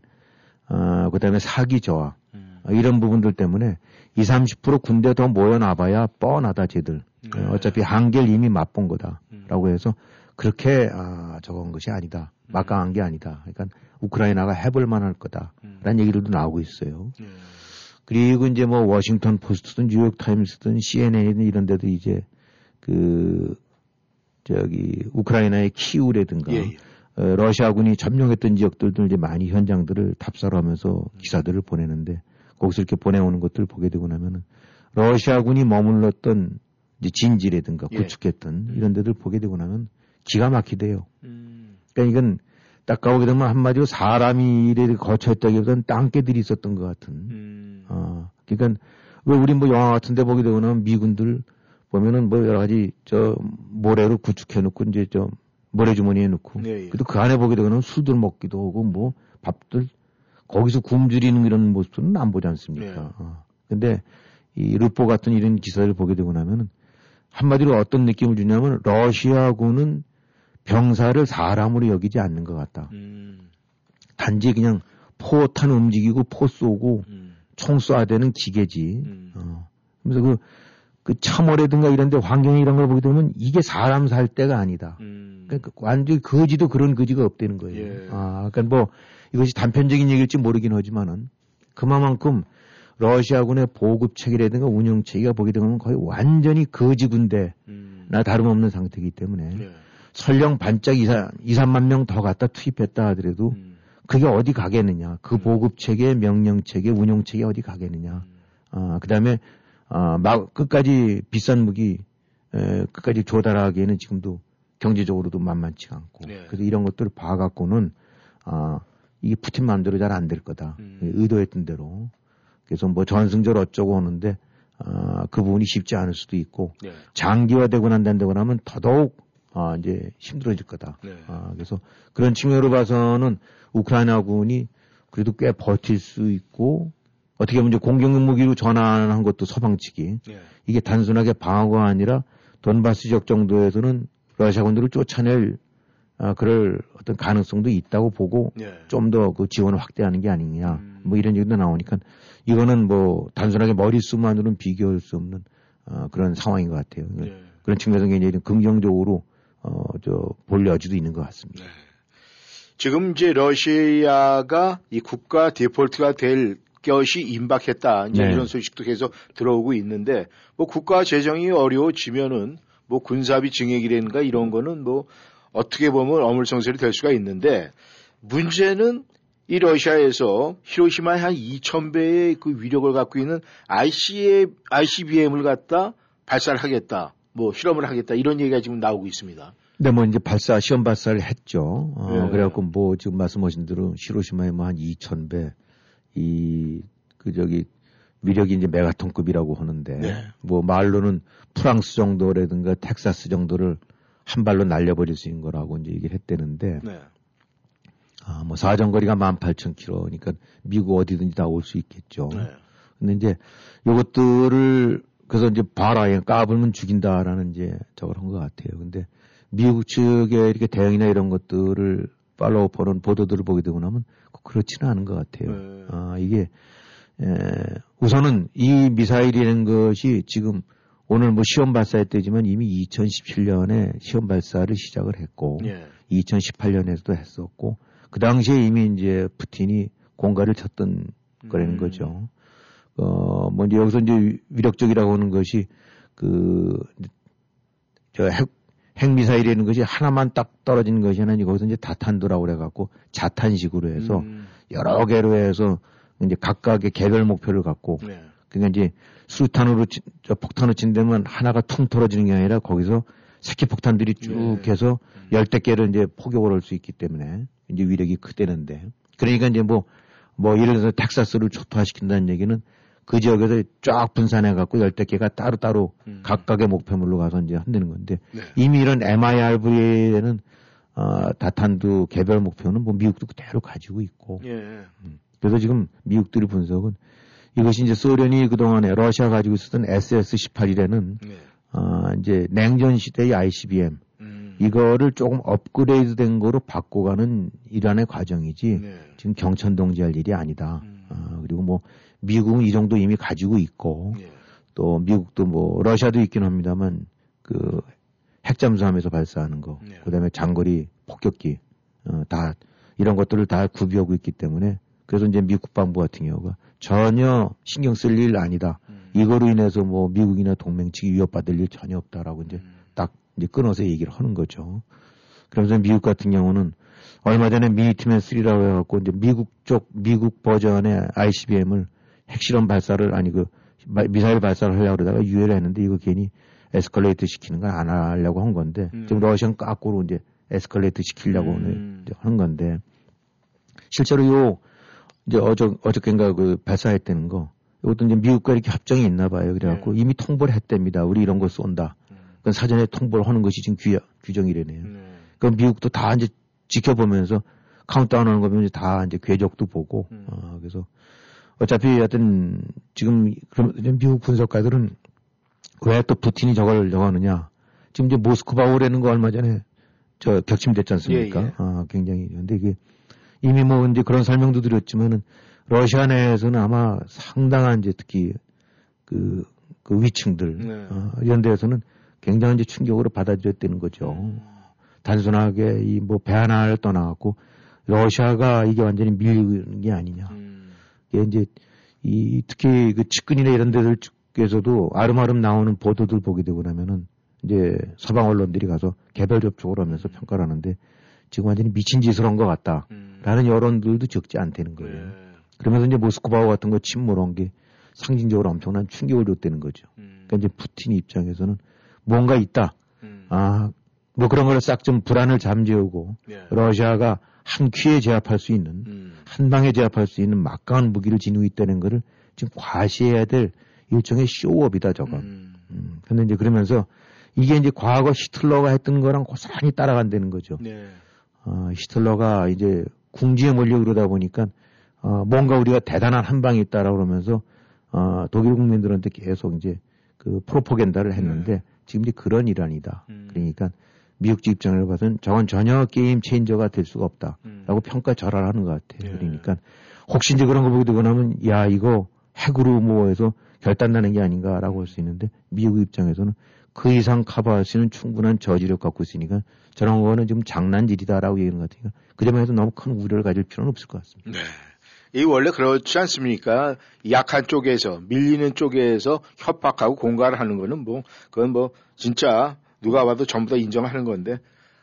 어, 그다음에 사기 저하 음. 어, 이런 부분들 때문에 20, 30% 군대 더 모여놔봐야 뻔하다 쟤들 네. 어, 어차피 한계를 이미 맛본 거다라고 음. 해서 그렇게 아 저건 것이 아니다 막강한 게 아니다 그러니까 우크라이나가 해볼 만할 거다라는 얘기들도 나오고 있어요 예. 그리고 이제 뭐 워싱턴 포스트든 뉴욕 타임스든 CNN이든 이런 데도 이제 그 저기 우크라이나의 키우라든가 예, 예. 어, 러시아군이 점령했던 지역들도 이제 많이 현장들을 답사를 하면서 기사들을 보내는데 거기서 이렇게 보내오는 것들을 보게 되고 나면은 러시아군이 머물렀던 진지라든가 예. 구축했던 이런 데들 보게 되고 나면 기가 막히대요. 음. 그러니까 이건 딱 가보게 되면 한마디로 사람이 이래 거쳤다기보다는 땅개들이 있었던 것 같은 음. 어, 그러니까 왜 우리 뭐 영화 같은 데 보게 되거나 미군들 보면은 뭐 여러 가지 저 모래로 구축해 놓고 이제 저 모래 주머니에 넣고 네, 예. 그래도 그 안에 보게 되거나 술들 먹기도 하고 뭐 밥들 거기서 굶주리는 이런 모습은 안 보지 않습니까? 네. 어. 근데 이 르포 같은 이런 기사를 보게 되고 나면은 한마디로 어떤 느낌을 주냐면 러시아군은 병사를 사람으로 여기지 않는 것 같다. 음. 단지 그냥 포탄 움직이고 포 쏘고 음. 총 쏴야 되는 기계지. 음. 어. 그래서 그, 그 참호라든가 이런 데 환경 이런 걸 보게 되면 이게 사람 살 때가 아니다. 음. 그러니까 완전히 거지도 그런 거지가 없다는 거예요. 예. 아, 그러니까 뭐 이것이 단편적인 얘기일지 모르긴 하지만은 그만큼 러시아군의 보급 체계라든가 운영 체계가 보게 되면 거의 완전히 거지 군대나 음. 다름없는 상태이기 때문에 예. 설령 반짝 2, 2, 3만 명 더 갖다 투입했다 하더라도 음. 그게 어디 가겠느냐. 그 음. 보급 체계, 명령 체계, 운용 체계 어디 가겠느냐. 음. 아, 그 다음에, 아, 막, 끝까지 비싼 무기, 에, 끝까지 조달하기에는 지금도 경제적으로도 만만치가 않고. 네. 그래서 이런 것들을 봐갖고는, 아, 이게 푸틴 마음대로 잘 안 될 거다. 음. 의도했던 대로. 그래서 뭐 전승절 어쩌고 하는데, 아, 그 부분이 쉽지 않을 수도 있고, 네. 장기화되고 난다고 하면 더더욱, 아, 이제 힘들어질 거다. 네. 아, 그래서 그런 측면으로 봐서는 우크라이나군이 그래도 꽤 버틸 수 있고 어떻게 보면 이제 공격 무기로 전환한 것도 서방 측이 네. 이게 단순하게 방어가 아니라 돈바스 지역 정도에서는 러시아군들을 쫓아낼 아, 그럴 어떤 가능성도 있다고 보고 네. 좀더 그 지원을 확대하는 게 아니냐 음. 뭐 이런 얘기도 나오니까 이거는 뭐 단순하게 머릿수만으로는 비교할 수 없는 어, 그런 상황인 것 같아요. 네. 그런 측면에서 굉장히 긍정적으로 어, 저, 볼 여지도 있는 것 같습니다. 네. 지금 이제 러시아가 이 국가 디폴트가 될 것이 임박했다. 이제 네. 이런 소식도 계속 들어오고 있는데 뭐 국가 재정이 어려워지면은 뭐 군사비 증액이라든가 이런 거는 뭐 어떻게 보면 어물성설이 될 수가 있는데 문제는 이 러시아에서 히로시마에 한 2,000배의 그 위력을 갖고 있는 ICBM을 갖다 발사를 하겠다. 뭐 실험을 하겠다. 이런 얘기가 지금 나오고 있습니다. 근데 뭐 이제 발사, 시험 발사를 했죠. 어, 네. 그래갖고 뭐 지금 말씀하신 대로 시로시마에 뭐 한 2,000배, 이, 그 저기, 위력이 이제 메가톤급이라고 하는데 네. 뭐 말로는 프랑스 정도라든가 텍사스 정도를 한 발로 날려버릴 수 있는 거라고 이제 얘기를 했대는데 네. 아, 뭐 사정거리가 18,000km니까 미국 어디든지 다 올 수 있겠죠. 네. 근데 이제 요것들을 그래서 이제 봐라, 얘 까불면 죽인다라는 이제 저걸 한 것 같아요. 근데 미국 측의 이렇게 대응이나 이런 것들을 팔로우퍼는 보도들을 보게 되고 나면 꼭 그렇지는 않은 것 같아요. 네. 아, 이게 에, 우선은 이 미사일이라는 것이 지금 오늘 뭐 시험 발사했대지만 이미 2017년에 시험 발사를 시작을 했고 예. 2018년에도 했었고 그 당시에 이미 이제 푸틴이 공갈을 쳤던 거라는 음. 거죠. 어, 뭐 이제 여기서 이제 위력적이라고 하는 것이 그, 저 핵, 핵미사일이라는 것이 하나만 딱 떨어지는 것이 아니라 거기서 이제 다탄도라고 그래갖고 자탄식으로 해서 음. 여러 개로 해서 이제 각각의 개별 목표를 갖고 네. 그러니까 이제 수탄으로 치- 저 폭탄으로 친다면 하나가 퉁 떨어지는 게 아니라 거기서 새끼 폭탄들이 쭉 네. 해서 열대 개를 이제 포격을 할 수 있기 때문에 이제 위력이 크대는데 그러니까 이제 뭐, 뭐 예를 들어서 텍사스를 초토화시킨다는 얘기는 그 지역에서 쫙 분산해 갖고 열대 개가 따로따로 음. 각각의 목표물로 가서 이제 한다는 건데 네. 이미 이런 MIRV에는 어, 다탄두 개별 목표는 뭐 미국도 그대로 가지고 있고 예. 그래서 지금 미국들의 분석은 이것이 이제 소련이 그동안에 러시아 가지고 있었던 SS-18이라는 네. 어, 이제 냉전 시대의 ICBM 음. 이거를 조금 업그레이드 된 거로 바꿔가는 일환의 과정이지 네. 지금 경천동지할 일이 아니다. 음. 어, 그리고 뭐 미국은 이 정도 이미 가지고 있고 예. 또 미국도 뭐 러시아도 있긴 합니다만 그 핵잠수함에서 발사하는 거, 네. 그다음에 장거리 폭격기 어, 다 이런 것들을 다 구비하고 있기 때문에 그래서 이제 미국 국방부 같은 경우가 전혀 신경 쓸 일 아니다. 음. 이거로 인해서 뭐 미국이나 동맹 측이 위협받을 일 전혀 없다라고 이제 음. 딱 이제 끊어서 얘기를 하는 거죠. 그러면서 미국 같은 경우는 얼마 전에 미니티맨 3라고 해갖고 이제 미국 쪽 미국 버전의 ICBM을 핵실험 발사를 아니 그 마- 미사일 발사를 하려고 그러다가 유예를 했는데 이거 괜히 에스컬레이트 시키는 걸 안 하려고 한 건데 음. 지금 러시아는 거꾸로 이제 에스컬레이트 시키려고 음. 하는 건데 실제로 요 이제 어저 어저께인가 그 발사했다는 거 이것도 이제 미국과 이렇게 협정이 있나 봐요. 그래갖고 네. 이미 통보를 했답니다. 우리 이런 거 쏜다. 음. 그건 사전에 통보를 하는 것이 지금 규, 규정이래네요. 네. 그럼 미국도 다 이제 지켜보면서 카운트다운 하는 거 보면 이제 다 이제 궤적도 보고, 음. 어, 그래서 어차피 하여튼 지금 그럼 미국 분석가들은 왜 또 푸틴이 저걸 저거 하느냐. 지금 이제 모스크바호라는 거 얼마 전에 저 격침됐지 않습니까? 예, 예. 아, 굉장히. 근데 이게 이미 뭐 이제 그런 설명도 드렸지만은 러시아 내에서는 아마 상당한 이제 특히 그, 그 위층들, 네. 어, 이런 데에서는 굉장한 이제 충격으로 받아들였다는 거죠. 음. 단순하게 이 뭐 배 하나를 떠나갖고 러시아가 이게 완전히 밀리는 게 아니냐. 음. 이게 이제 이 특히 그 측근이나 이런 데들 쪽에서도 아름아름 나오는 보도들 보게 되고 나면은 이제 서방 언론들이 가서 개별 접촉을 하면서 음. 평가를 하는데 지금 완전히 미친 짓을 한 것 같다. 음. 라는 여론들도 적지 않다는 거예요. 네. 그러면서 이제 모스크바와 같은 거 침몰한 게 상징적으로 엄청난 충격을 줬다는 거죠. 음. 그러니까 이제 푸틴 입장에서는 뭔가 있다. 음. 아, 뭐 그런 걸싹좀 불안을 잠재우고 예. 러시아가 한 퀴에 제압할 수 있는 음. 한 방에 제압할 수 있는 막강한 무기를 지니고 있다는 거를 지금 과시해야 될 일종의 쇼업이다 저건. 음. 음. 근데 이제 그러면서 이게 이제 과거 히틀러가 했던 거랑 고스란히 따라간다는 거죠. 네. 어, 히틀러가 이제 궁지에 몰려 그러다 보니까 어, 뭔가 우리가 대단한 한 방이 있다라고 그러면서 어, 독일 국민들한테 계속 이제 그 프로포겐다를 했는데 지금 이제 그런 일환이다. 음. 그러니까 미국 집 입장을 봐서는 저건 전혀 게임 체인저가 될 수가 없다라고 음. 평가 절하하는 것 같아요. 예. 그러니까 혹시 이제 그런 거 보게 되고 나면 야 이거 핵으로 뭐 해서 결단 나는 게 아닌가라고 할 수 있는데 미국 입장에서는 그 이상 커버할 수 있는 충분한 저지력 갖고 있으니까 저런 거는 지금 장난질이다라고 얘기하는 것 같으니까 그 점에서 너무 큰 우려를 가질 필요는 없을 것 같습니다. 네. 이 원래 그렇지 않습니까? 약한 쪽에서 밀리는 쪽에서 협박하고 공갈을 하는 거는 뭐 그건 뭐 진짜 누가 봐도 전부 다 인정하는 건데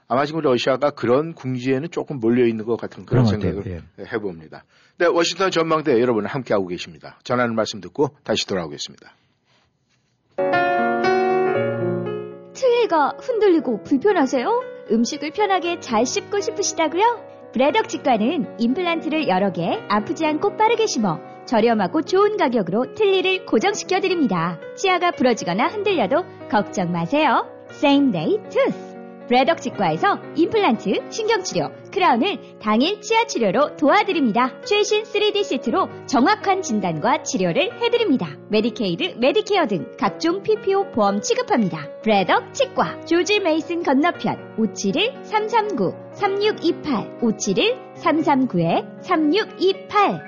아마 지금 러시아가 그런 궁지에는 조금 몰려 있는 것 같은 그런, 생각을 같아요. 해봅니다. 네, 워싱턴 전망대 여러분 함께하고 계십니다. 전하는 말씀 듣고 다시 돌아오겠습니다. 틀니가 흔들리고 불편하세요? 음식을 편하게 잘 씹고 싶으시다고요? 브래덕 치과는 임플란트를 여러 개 아프지 않고 빠르게 심어 저렴하고 좋은 가격으로 틀니를 고정시켜 드립니다. 치아가 부러지거나 흔들려도 걱정 마세요. Same Day Tooth. 브래덕 치과에서 임플란트, 신경치료, 크라운을 당일 치아 치료로 도와드립니다. 최신 3D CT로 정확한 진단과 치료를 해드립니다. 메디케이드, 메디케어 등 각종 PPO 보험 취급합니다. 브래덕 치과, 조지 메이슨 건너편 571-339-3628 571-339-3628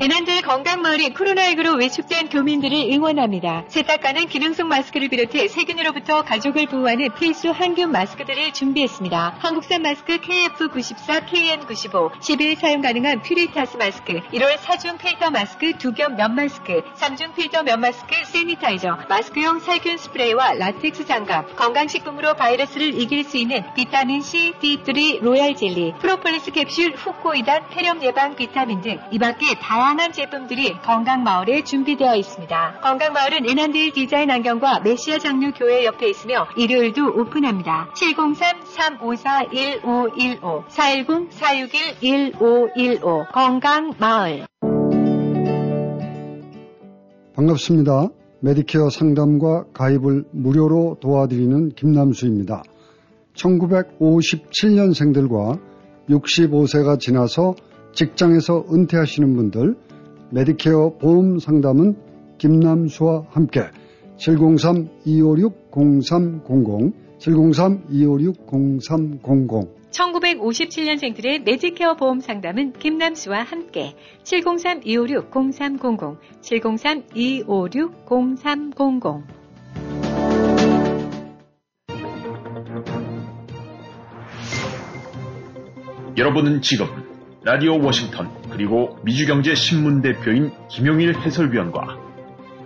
애난데일 건강마을이 코로나19로 위축된 교민들을 응원합니다. 세탁 가능 기능성 마스크를 비롯해 세균으로부터 가족을 보호하는 필수 항균 마스크들을 준비했습니다. 한국산 마스크 KF94, KN95, 10일 사용 가능한 퓨리타스 마스크, 일회용 4중 필터 마스크, 2겹 면 마스크, 3중 필터 면 마스크, sanitizer, 마스크용 살균 스프레이와 라텍스 장갑, 건강식품으로 바이러스를 이길 수 있는 비타민 C, D3 로얄 젤리, 프로폴리스 캡슐, 후코이단, 폐렴 예방 비타민 등 이 밖에 다양한 제품들이 건강마을에 준비되어 있습니다. 건강마을은 에난데일 디자인 안경과 메시아 장로 교회 옆에 있으며 일요일도 오픈합니다. 703-354-1515 410-461-1515 건강마을 반갑습니다. 메디케어 상담과 가입을 무료로 도와드리는 김남수입니다. 1957년생들과 65세가 지나서 직장에서 은퇴하시는 분들 메디케어 보험 상담은 김남수와 함께 703-256-0300 703-256-0300 1957년생들의 메디케어 보험 상담은 김남수와 함께 703-256-0300 703-256-0300 여러분은 지금 라디오 워싱턴 그리고 미주경제 신문 대표인 김용일 해설위원과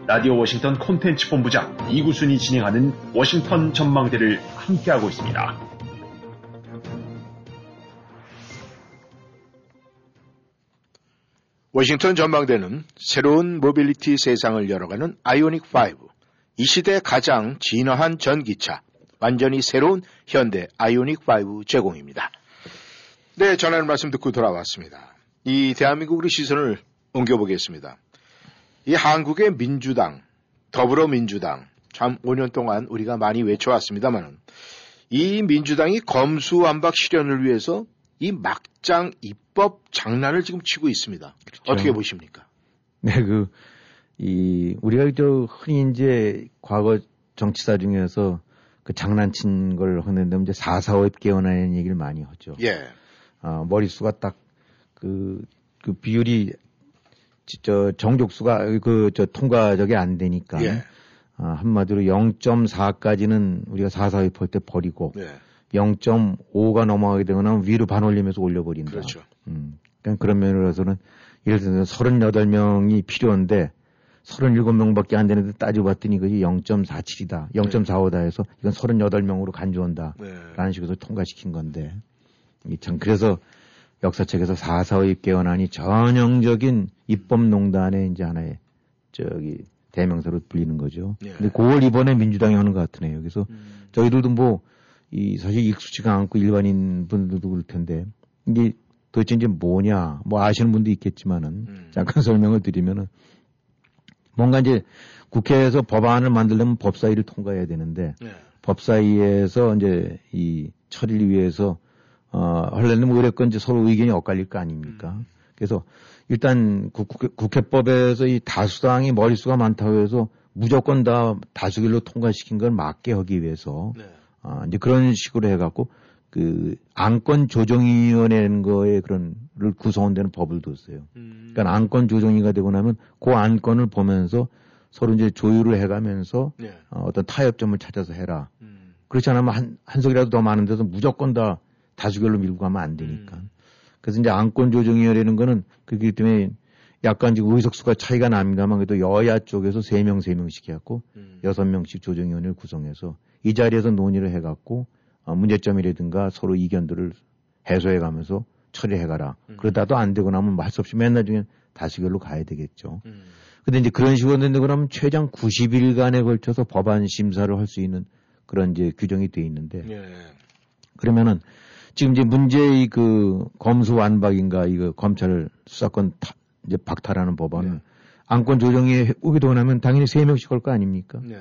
라디오 워싱턴 콘텐츠 본부장 이구순이 진행하는 워싱턴 전망대를 함께하고 있습니다. 워싱턴 전망대는 새로운 모빌리티 세상을 열어가는 아이오닉 5, 이 시대 가장 진화한 전기차, 완전히 새로운 현대 아이오닉 5 제공입니다. 네, 전하는 말씀 듣고 돌아왔습니다. 이 대한민국의 시선을 옮겨보겠습니다. 이 한국의 민주당, 더불어민주당, 참 5년 동안 우리가 많이 외쳐왔습니다만, 이 민주당이 검수완박 실현을 위해서 이 막장 입법 장난을 지금 치고 있습니다. 그렇죠. 어떻게 보십니까? 네, 그, 이, 우리가 저 흔히 이제 과거 정치사 중에서 그 장난친 걸 하는데 이제 4, 4, 5입 개헌하는 얘기를 많이 하죠. 예. 아, 머릿수가 딱 그, 그 비율이 저 정족수가 그 저 통과적이 안 되니까 예. 아, 한마디로 0.4까지는 우리가 4, 4, 5때 버리고 예. 0.5가 넘어가게 되거나 위로 반올림해서 올려버린다. 그렇죠. 음. 그러니까 그런 면으로서는 예를 들어서 38명이 필요한데 37명밖에 안 되는데 따져봤더니 그게 0.47이다. 0.45다 해서 이건 38명으로 간주한다. 네. 라는 식으로 통과시킨 건데. 이참 그래서 역사책에서 4, 4, 5입 개헌안이 전형적인 입법농단의 이제 하나의 저기 대명사로 불리는 거죠. 예. 근데 그걸 이번에 민주당이 하는 것 같으네요. 그래서 음. 저희들도 뭐, 이, 사실 익숙지가 않고 일반인 분들도 그럴 텐데, 이게 도대체 이제 뭐냐, 뭐 아시는 분도 있겠지만은, 음. 잠깐 설명을 드리면은, 뭔가 이제 국회에서 법안을 만들려면 법사위를 통과해야 되는데, 예. 법사위에서 이제 이 처리를 위해서, 어, 하려면 의뢰건 이제 서로 의견이 엇갈릴 거 아닙니까? 음. 그래서 일단 국, 국회, 국회법에서 이 다수당이 머릿수가 많다고 해서 무조건 다 다수결로 통과시킨 걸 막게 하기 위해서 네. 아, 이제 그런 식으로 해갖고 그 안건 조정위원회라는 거에 그런 를 구성원되는 법을 뒀어요. 음. 그러니까 안건 조정위가 되고 나면 그 안건을 보면서 서로 이제 조율을 해가면서 네. 어, 어떤 타협점을 찾아서 해라. 음. 그렇지 않으면 한, 한 석이라도 더 많은 데서 무조건 다 다수결로 밀고 가면 안 되니까. 음. 그래서 이제 안건 조정위원회라는 거는 그렇기 때문에 약간 지금 의석수가 차이가 납니다만 그래도 여야 쪽에서 세 명 세명씩 해갖고 음. 여섯 명씩 조정위원회를 구성해서 이 자리에서 논의를 해갖고 어, 문제점이라든가 서로 이견들을 해소해 가면서 처리해 가라. 음. 그러다도 안 되고 나면 뭐할수 없이 맨날 중에 다수결로 가야 되겠죠. 음. 근데 이제 그런 식으로 된다고 그러면 최장 90일간에 걸쳐서 법안 심사를 할 수 있는 그런 이제 규정이 돼 있는데 예. 그러면은 지금 이제 문제의 그 검수 완박인가 이거 검찰 수사권 타- 이제 박탈하는 법안을 네. 안건 조정에 되고 나면 당연히 세 명씩 할거 아닙니까? 네.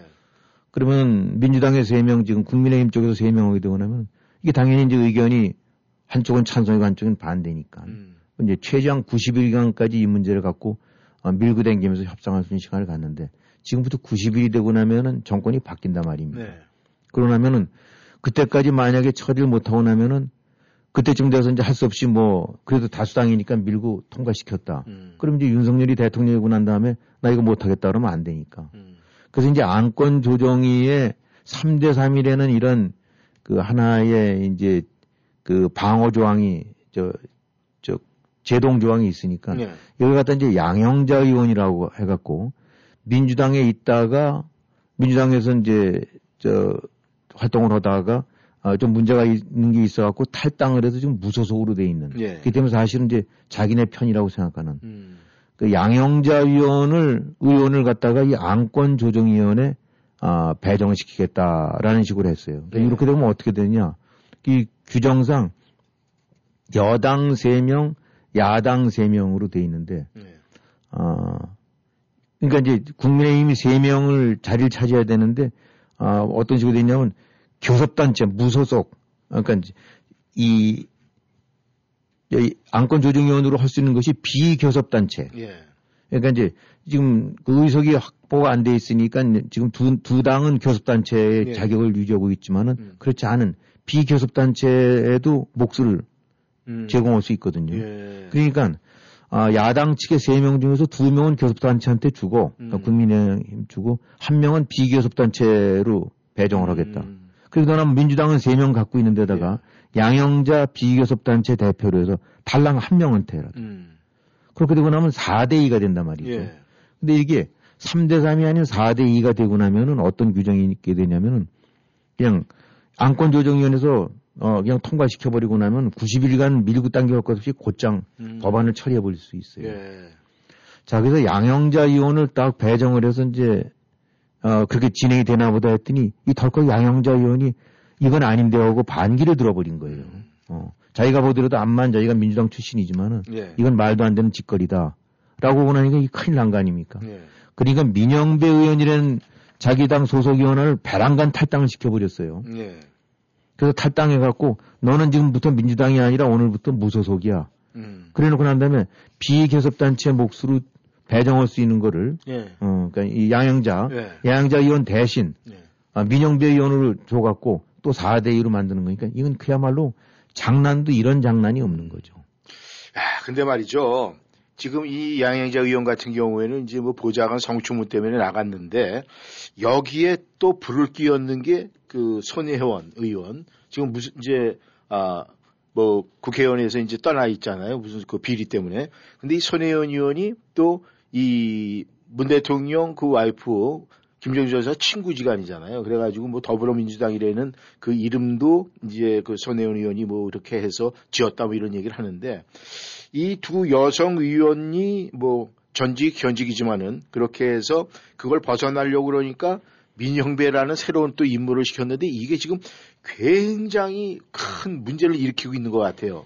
그러면 민주당의 세 명 지금 국민의힘 쪽에서 세명 되고 나면 이게 당연히 이제 의견이 한쪽은 찬성이고 한쪽은 반대니까 음. 이제 최장 90일간까지 이 문제를 갖고 어, 밀고 당기면서 협상할 수 있는 시간을 갖는데 지금부터 90일이 되고 나면은 정권이 바뀐단 말입니다. 네. 그러고 나면은 그때까지 만약에 처리를 못하고 나면은 그때쯤 돼서 이제 할 수 없이 뭐 그래도 다수당이니까 밀고 통과시켰다. 음. 그럼 이제 윤석열이 대통령이고 난 다음에 나 이거 못하겠다 그러면 안 되니까. 음. 그래서 이제 안건 조정위의 3대 3이라는 이런 그 하나의 이제 그 방어 조항이 저, 저 제동 조항이 있으니까 네. 여기 갖다 이제 양형자 의원이라고 해갖고 민주당에 있다가 민주당에서 이제 저 활동을 하다가 아, 좀 문제가 있는 게 있어갖고 탈당을 해서 지금 무소속으로 돼 있는. 예. 그렇기 때문에 사실은 이제 자기네 편이라고 생각하는 음. 그 양형자 의원을 의원을 갖다가 이 안건 조정위원회 아, 배정을 시키겠다라는 식으로 했어요. 네. 이렇게 되면 어떻게 되냐? 이 규정상 여당 3명, 야당 3명으로 돼 있는데 네. 아, 그러니까 이제 국민의힘이 3명을 자리를 차지해야 되는데 아, 어떤 식으로 되냐면 교섭단체 무소속 그러니까 이, 이 안건 조정위원으로 할 수 있는 것이 비교섭단체 예. 그러니까 이제 지금 그 의석이 확보가 안 돼 있으니까 지금 두, 두 당은 교섭단체의 예. 자격을 유지하고 있지만은 음. 그렇지 않은 비교섭단체에도 몫을 음. 제공할 수 있거든요. 예. 그러니까 아, 야당 측의 세 명 중에서 두 명은 교섭단체한테 주고 그러니까 음. 국민의힘 주고 한 명은 비교섭단체로 배정을 하겠다. 음. 그러다 나면 민주당은 세 명 갖고 있는 데다가 예. 양형자 비교섭단체 대표로 해서 달랑 한 명한테 해라. 음. 그렇게 되고 나면 4대 2가 된단 말이죠. 예. 근데 이게 3대 3이 아닌 4대 2가 되고 나면은 어떤 규정이 있게 되냐면은 그냥 안건조정위원회에서 어 그냥 통과시켜버리고 나면 90일간 밀고 당겨갈 것 없이 곧장 음. 법안을 처리해버릴 수 있어요. 예. 자 그래서 양형자 의원을 딱 배정을 해서 이제 어 그렇게 진행이 되나 보다 했더니 이 덜컥 양형자 의원이 이건 아닌데 하고 반기를 들어버린 거예요. 음. 어 자기가 보더라도 암만 자기가 민주당 출신이지만은 예. 이건 말도 안 되는 짓거리다. 라고 하고 나니까 이 큰일 난 거 아닙니까? 예. 그러니까 민영배 의원이라는 자기 당 소속 의원을 배란간 탈당을 시켜버렸어요. 예. 그래서 탈당해갖고 너는 지금부터 민주당이 아니라 오늘부터 무소속이야. 음. 그래 놓고 난 다음에 비교섭단체 몫으로 배정할 수 있는 거를, 예. 어, 그러니까 이 양형자, 예. 양형자 의원 대신 예. 아, 민영배 의원으로 줘갖고 또 4대 2로 만드는 거니까 이건 그야말로 장난도 이런 장난이 없는 거죠. 아, 근데 말이죠. 지금 이 양행자 의원 같은 경우에는 이제 뭐 보좌관 성추문 때문에 나갔는데 여기에 또 불을 끼얹는 게 그 손혜원 의원 지금 무슨 이제 아 뭐 국회의원에서 이제 떠나 있잖아요. 무슨 그 비리 때문에. 근데 이 손혜원 의원이 또 이 문 대통령 그 와이프 김정주 여사 친구 지간이잖아요. 그래가지고 뭐 더불어민주당이라는 그 이름도 이제 그 손혜원 의원이 뭐 이렇게 해서 지었다 뭐 이런 얘기를 하는데 이 두 여성 의원이 뭐 전직 현직이지만은 그렇게 해서 그걸 벗어나려고 그러니까 민형배라는 새로운 또 임무를 시켰는데 이게 지금 굉장히 큰 문제를 일으키고 있는 것 같아요.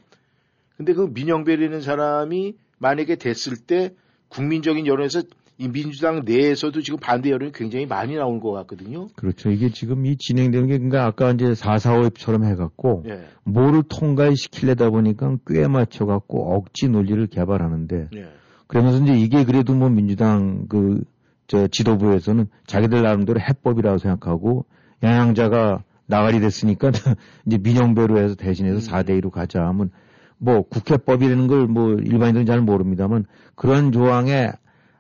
근데 그 민영배라는 사람이 만약에 됐을 때 국민적인 여론에서 이 민주당 내에서도 지금 반대 여론이 굉장히 많이 나올 것 같거든요. 그렇죠. 이게 지금 이 진행되는 게 그러니까 아까 이제 445처럼 해갖고 예. 뭐를 통과시키려다 보니까 꽤 맞춰갖고 억지 논리를 개발하는데 예. 그러면서 이제 이게 그래도 뭐 민주당 그 저 지도부에서는 자기들 나름대로 해법이라고 생각하고 양양자가 나가리 됐으니까 이제 민영배로 해서 대신해서 음. 4대 2로 가자 하면 뭐 국회법이라는 걸 뭐 일반인들은 잘 모릅니다만 그런 조항에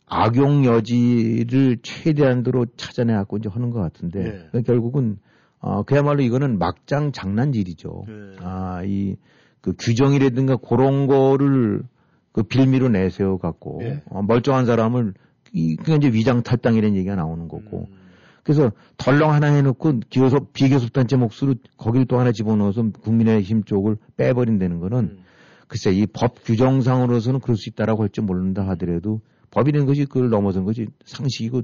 악용 여지를 최대한으로 찾아내갖고 이제 하는 것 같은데 네. 그러니까 결국은 어 그야말로 이거는 막장 장난질이죠. 네. 아 이 그 규정이라든가 그런 거를 그 빌미로 내세워 갖고 네. 어, 멀쩡한 사람을 이 그게 이제 위장 탈당이라는 얘기가 나오는 거고 음. 그래서 덜렁 하나 해놓고 기교섭 비교섭 단체 몫으로 거기를 또 하나 집어넣어서 국민의힘 쪽을 빼버린다는 거는 음. 글쎄 이 법 규정상으로서는 그럴 수 있다라고 할지 모른다 하더라도 법이라는 것이 그걸 넘어선 것이 상식이고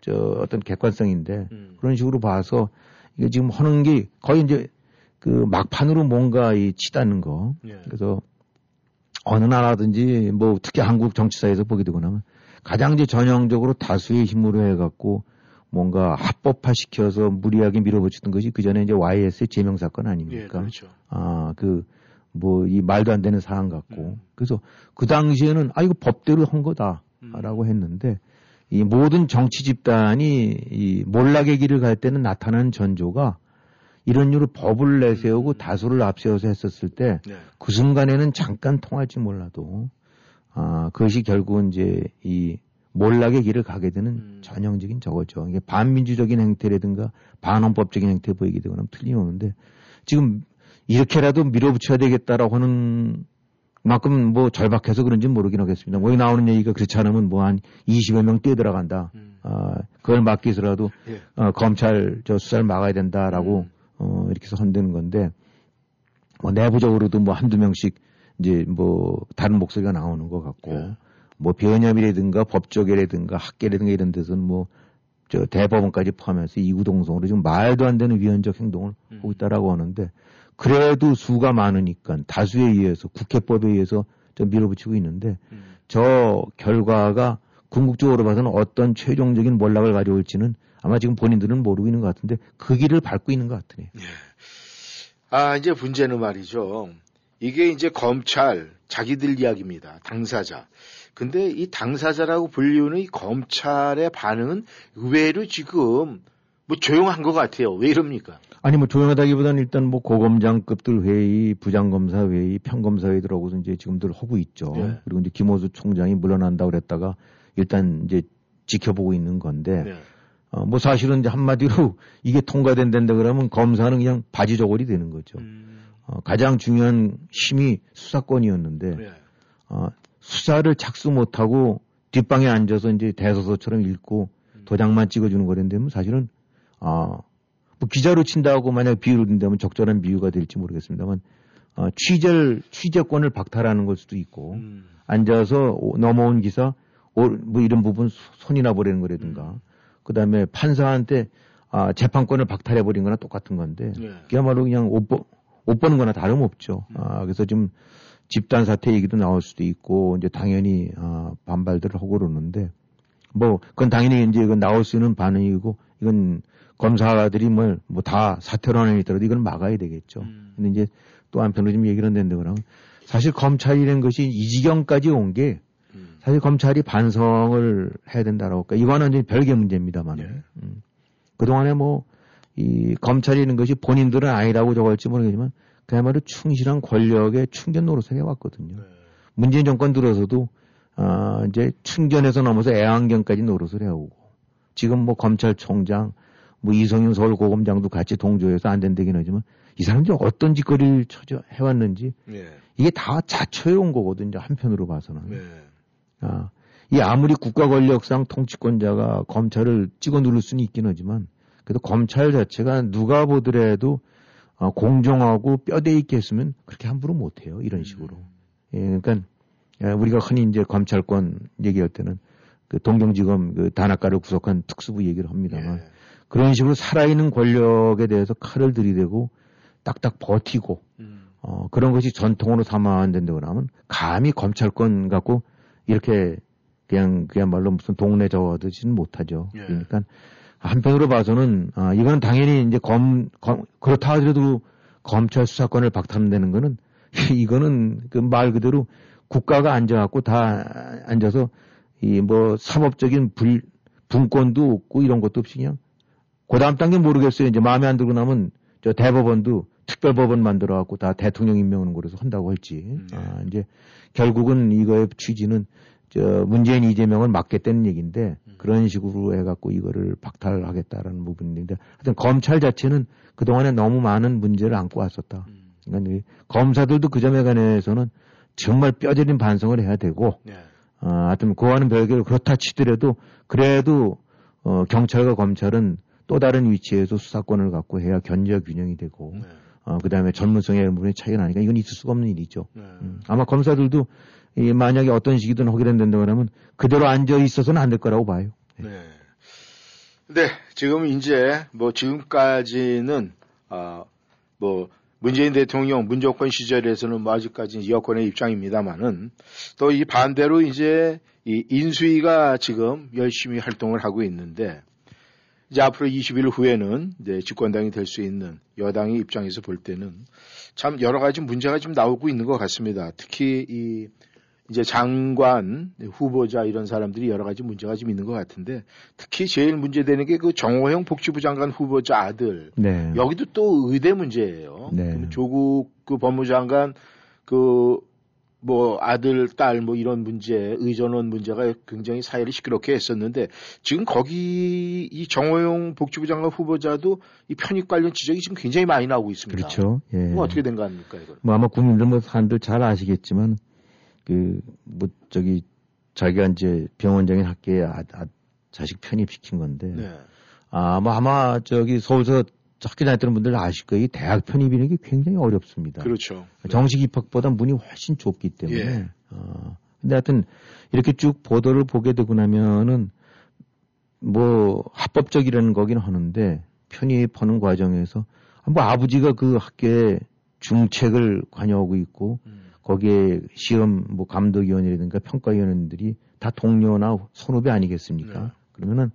저 어떤 객관성인데 음. 그런 식으로 봐서 이게 지금 하는 게 거의 이제 그 막판으로 뭔가 이 치다는 거 예. 그래서 어느 나라든지 뭐 특히 한국 정치사에서 보게 되고 나면 가장 이제 전형적으로 다수의 힘으로 해갖고 뭔가 합법화 시켜서 무리하게 밀어붙이던 것이 그 전에 이제 YS의 제명 사건 예, 아닙니까? 그렇죠. 아, 그, 뭐, 이 말도 안 되는 사안 같고. 음. 그래서 그 당시에는, 아, 이거 법대로 한 거다. 음. 라고 했는데, 이 모든 정치 집단이 이 몰락의 길을 갈 때는 나타나는 전조가 이런 이유로 법을 내세우고 음. 다수를 앞세워서 했었을 때 네. 그 순간에는 잠깐 통할지 몰라도 아, 그것이 결국은 이제 이 몰락의 길을 가게 되는 음. 전형적인 저거죠. 이게 반민주적인 행태라든가 반헌법적인 행태 보이게 되거나 틀림없는데 지금 이렇게라도 밀어붙여야 되겠다라고 하는 만큼 뭐 절박해서 그런지 모르긴 하겠습니다. 뭐 여기 나오는 얘기가 그렇지 않으면 뭐 한 20여 명 뛰어 들어간다. 음. 아, 그걸 막기 위해서라도 예. 어, 검찰 저 수사를 막아야 된다라고 음. 어, 이렇게 해서 헌대는 건데 뭐 내부적으로도 뭐 한두 명씩 이제 뭐 다른 목소리가 나오는 것 같고 예. 뭐 변협이라든가 법조계라든가 학계라든가 이런 데서는 뭐 저 대법원까지 포함해서 이구동성으로 지금 말도 안 되는 위헌적 행동을 음. 하고 있다라고 하는데 그래도 수가 많으니까 다수에 의해서 국회법에 의해서 좀 밀어붙이고 있는데 음. 저 결과가 궁극적으로 봐서는 어떤 최종적인 몰락을 가져올지는 아마 지금 본인들은 모르고 있는 것 같은데 그 길을 밟고 있는 것 같으네요. 아, 이제 문제는 말이죠. 이게 이제 검찰, 자기들 이야기입니다. 당사자. 근데 이 당사자라고 불리우는 이 검찰의 반응은 의외로 지금 뭐 조용한 것 같아요. 왜 이럽니까? 아니 뭐 조용하다기보다는 일단 뭐 고검장급들 회의, 부장검사 회의, 평검사 회의들하고서 이제 지금들 하고 있죠. 네. 그리고 이제 김호수 총장이 물러난다고 그랬다가 일단 이제 지켜보고 있는 건데 네. 어, 뭐 사실은 이제 한마디로 이게 통과된다는데 그러면 검사는 그냥 바지 저고리 되는 거죠. 음, 어, 가장 중요한 힘이 수사권이었는데 네. 어, 수사를 착수 못하고 뒷방에 앉아서 이제 대서서처럼 읽고 도장만 찍어주는 거랬는데 뭐 사실은 아, 뭐 기자로 친다고 만약 비유를 든다면 적절한 비유가 될지 모르겠습니다만 어, 취재를 취재권을 박탈하는 걸 수도 있고 음, 앉아서 오- 넘어온 기사 오- 뭐 이런 부분 소- 손이나 보내는 거라든가 그다음에 판사한테 아, 재판권을 박탈해 버린 거나 똑같은 건데 네. 그야말로 그냥 옷, 버, 옷 버는 거나 다름없죠. 아, 그래서 지금 집단 사태 얘기도 나올 수도 있고, 이제 당연히, 아, 반발들을 하고 그러는데, 뭐, 그건 당연히 이제 이건 나올 수 있는 반응이고, 이건 검사들이 뭘, 뭐 다 사퇴로 하는 있더라도 이걸 막아야 되겠죠. 음. 근데 이제 또 한편으로 좀 얘기를 한다는데 그러면 사실 검찰이라는 것이 이 지경까지 온게 음. 사실 검찰이 반성을 해야 된다라고 할까. 이거는 이제 별개 문제입니다만. 예. 음. 그동안에 뭐, 이 검찰이라는 것이 본인들은 아니라고 할지 모르겠지만 그야말로 충실한 권력의 충견 노릇을 해왔거든요. 네. 문재인 정권 들어서도 아, 이제 충견에서 넘어서 애완견까지 노릇을 해오고 지금 뭐 검찰총장 뭐 이성윤 서울고검장도 같이 동조해서 안 된다긴 하지만 이 사람들이 어떤 짓거리를 쳐져 해왔는지 네. 이게 다 자초해 온 거거든요. 한편으로 봐서는. 네. 아, 이 아무리 국가 권력상 통치권자가 검찰을 찍어 누를 수는 있긴 하지만 그래도 검찰 자체가 누가 보더라도 어, 공정하고 뼈대 있게 했으면 그렇게 함부로 못 해요. 이런 식으로. 예, 그러니까 예, 우리가 흔히 이제 검찰권 얘기할 때는 그 동경지검 그 단학가를 구속한 특수부 얘기를 합니다만 예. 그런 식으로 살아있는 권력에 대해서 칼을 들이대고 딱딱 버티고 음. 어, 그런 것이 전통으로 삼아 안 된다고 하면 감히 검찰권 갖고 이렇게 그냥 그야말로 무슨 동네 저어듯이는 못하죠. 예. 그러니까 한편으로 봐서는 아, 이거는 당연히 이제 검, 검 그렇다 하더라도 검찰 수사권을 박탈한다는 거는 이거는 그 말 그대로 국가가 앉아갖고 다 앉아서 이 뭐 사법적인 불 분권도 없고 이런 것도 없이 그냥 그 다음 단계 모르겠어요. 이제 마음에 안 들고 나면 저저 대법원도 특별법원 만들어 갖고 다 대통령 임명하는 거라서 한다고 했지. 네. 아, 이제 결국은 이거의 취지는 저 문재인 이재명을 막겠다는 얘기인데 음. 그런 식으로 해갖고 이거를 박탈하겠다라는 부분인데 하여튼 검찰 자체는 그동안에 너무 많은 문제를 안고 왔었다. 음. 그러니까 이 검사들도 그 점에 관해서는 정말 뼈저린 반성을 해야 되고 네. 어, 하여튼 그와는 별개로 그렇다 치더라도 그래도 어, 경찰과 검찰은 또 다른 위치에서 수사권을 갖고 해야 견제 균형이 되고 네. 어, 그다음에 전문성의 부분에 차이가 나니까 이건 있을 수가 없는 일이죠. 네. 음, 아마 검사들도 이 만약에 어떤 시기든 하게 된다고 하면 그대로 앉아 있어서는 안 될 거라고 봐요. 네. 네, 지금 이제 뭐 지금까지는 아, 뭐 문재인 대통령 문정권 시절에서는 뭐 아직까지 여권의 입장입니다만은 또 이 반대로 이제 이 인수위가 지금 열심히 활동을 하고 있는데 이제 앞으로 20일 후에는 이제 집권당이 될 수 있는 여당의 입장에서 볼 때는 참 여러 가지 문제가 좀 나오고 있는 것 같습니다. 특히 이 이제 장관 후보자 이런 사람들이 여러 가지 문제가 좀 있는 것 같은데 특히 제일 문제되는 게 그 정호영 복지부 장관 후보자 아들 네. 여기도 또 의대 문제예요. 네. 조국 그 법무장관 그 뭐 아들 딸 뭐 이런 문제 의전원 문제가 굉장히 사회를 시끄럽게 했었는데 지금 거기 이 정호영 복지부 장관 후보자도 이 편입 관련 지적이 지금 굉장히 많이 나오고 있습니다. 그렇죠. 예. 뭐 어떻게 된 거 아닙니까 이거? 뭐 아마 국민들 뭐 사람들 잘 아시겠지만 그 뭐 저기 자기가 이제 병원장인 학교에 아, 아, 자식 편입시킨 건데 네. 아, 뭐 아마 저기 서울서 학교 다녔던 분들 아실 거예요. 이 대학 편입이라는 게 굉장히 어렵습니다. 그렇죠. 정식 입학보다 문이 훨씬 좁기 때문에. 예. 어, 근데 하여튼 이렇게 쭉 보도를 보게 되고 나면은 뭐 합법적이라는 거긴 하는데 편입하는 과정에서 뭐 아버지가 그 학교에 중책을 관여하고 있고 음. 거기에 시험 뭐 감독위원이라든가 평가위원들이 다 동료나 선후배 아니겠습니까? 네. 그러면은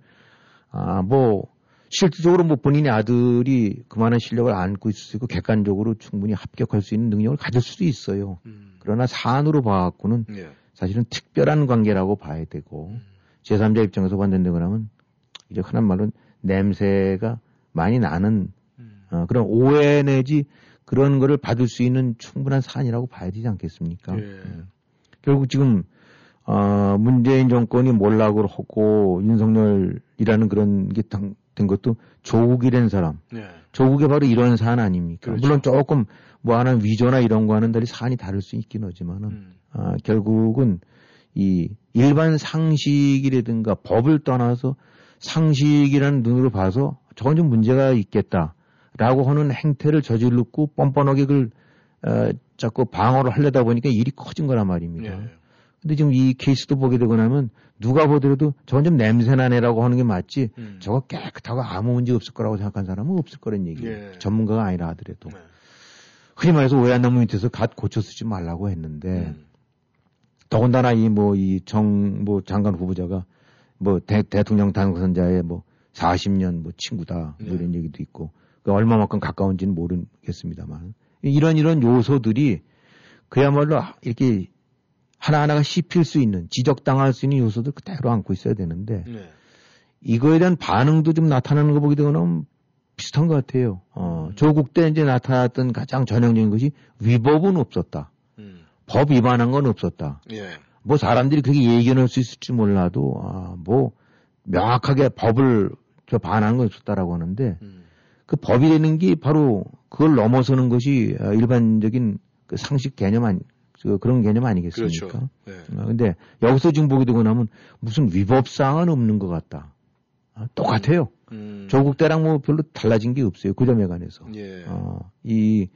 아 뭐 실질적으로 뭐 본인의 아들이 그만한 실력을 안고 있을 수 있고 객관적으로 충분히 합격할 수 있는 능력을 가질 수도 있어요. 음. 그러나 사안으로 봐갖고는 예. 사실은 특별한 관계라고 봐야 되고 음. 제3자 입장에서 판단되고 나면 이제 흔한 말로 냄새가 많이 나는 음. 어, 그런 오해 내지 그런 거를 받을 수 있는 충분한 사안이라고 봐야 되지 않겠습니까? 예. 음. 결국 지금 어, 문재인 정권이 몰락을 하고 윤석열이라는 그런 게 된 것도 조국이라는 사람, 네. 조국이 바로 이런 사안 아닙니까? 그렇죠. 물론 조금 뭐 하는 위조나 이런 거와는 달리 사안이 다를 수 있긴 하지만은 음. 아, 결국은 이 일반 상식이라든가 법을 떠나서 상식이라는 눈으로 봐서 저건 좀 문제가 있겠다라고 하는 행태를 저질렀고 뻔뻔하게 그걸 어, 자꾸 방어를 하려다 보니까 일이 커진 거란 말입니다. 예. 근데 지금 이 케이스도 보게 되고 나면 누가 보더라도 저건 좀 냄새나 네라고 하는 게 맞지 음. 저거 깨끗하고 아무 문제 없을 거라고 생각한 사람은 없을 거란 얘기예요. 예. 전문가가 아니라 하더라도. 네. 흔히 말해서 오해 안 나무 밑에서 갓 고쳐 쓰지 말라고 했는데 음. 더군다나 이 뭐 이 정뭐 장관 후보자가 뭐 대, 대통령 당선자의 뭐 40년 뭐 친구다 뭐 네. 이런 얘기도 있고 그 얼마만큼 가까운지는 모르겠습니다만 이런 이런 요소들이 그야말로 이렇게 하나하나가 씹힐 수 있는 지적당할 수 있는 요소들 그대로 안고 있어야 되는데 네. 이거에 대한 반응도 좀 나타나는 거 보게 되거나 비슷한 것 같아요. 어, 음. 조국 때 이제 나타났던 가장 전형적인 것이 위법은 없었다. 음. 법 위반한 건 없었다. 예. 뭐 사람들이 그렇게 얘기할 수 있을지 몰라도 아, 뭐 명확하게 법을 저 반하는 건 없었다라고 하는데 음. 그 법이라는 게 바로 그걸 넘어서는 것이 아, 일반적인 그 상식 개념 아니 그 그런 개념 아니겠습니까? 그렇죠. 네. 아, 근데 여기서 지금 보게 되고 나면 무슨 위법사항은 없는 것 같다. 아, 똑같아요. 음. 조국 때랑 뭐 별로 달라진 게 없어요. 그 점에 관해서. 예. 어, 이,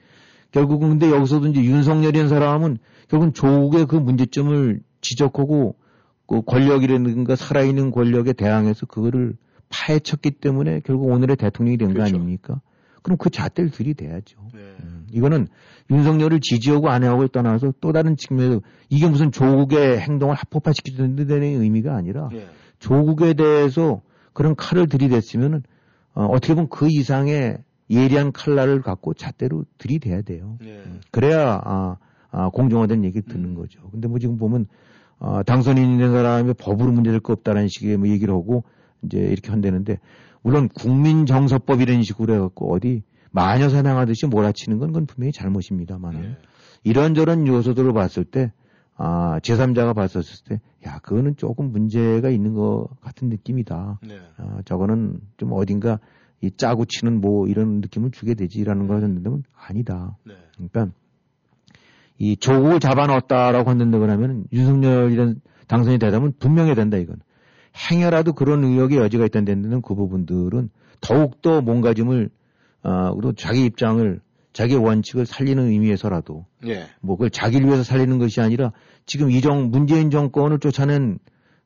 결국은 근데 여기서도 이제 윤석열이라는 사람은 결국은 조국의 그 문제점을 지적하고 그 권력이라든가 살아있는 권력에 대항해서 그거를 파헤쳤기 때문에 결국 오늘의 대통령이 된거 그렇죠. 아닙니까? 그럼 그 잣대를 들이대야죠. 네. 음, 이거는 윤석열을 지지하고 안 하고에 떠나서 또 다른 측면에서 이게 무슨 조국의 행동을 합법화시키는 의미가 아니라 예. 조국에 대해서 그런 칼을 들이댔으면은 어, 어떻게 보면 그 이상의 예리한 칼날을 갖고 잣대로 들이대야 돼요. 예. 음, 그래야 아, 아, 공정화된 얘기를 듣는 음. 거죠. 근데 뭐 지금 보면 아, 당선인 된 사람이 법으로 문제될 거 없다라는 식의 뭐 얘기를 하고 이제 이렇게 한다는데 물론 국민정서법 이런 식으로 해갖고 어디 마녀 사냥하듯이 몰아치는 건 그건 분명히 잘못입니다만 예. 이런저런 요소들을 봤을 때 아, 제3자가 봤었을 때, 야, 그거는 조금 문제가 있는 것 같은 느낌이다. 네. 아, 저거는 좀 어딘가 이 짜고 치는 뭐 이런 느낌을 주게 되지라는 걸 했는데 아니다. 네. 그러니까 이 조국을 잡아넣었다라고 한다고 하면 윤석열이란 당선이 되다면 분명해야 된다 이건. 행여라도 그런 의혹의 여지가 있다는 데는 그 부분들은 더욱더 뭔가짐을 어, 그리고 자기 입장을 자기 원칙을 살리는 의미에서라도 예. 뭐 그걸 자기를 위해서 살리는 것이 아니라 지금 이정 문재인 정권을 쫓아낸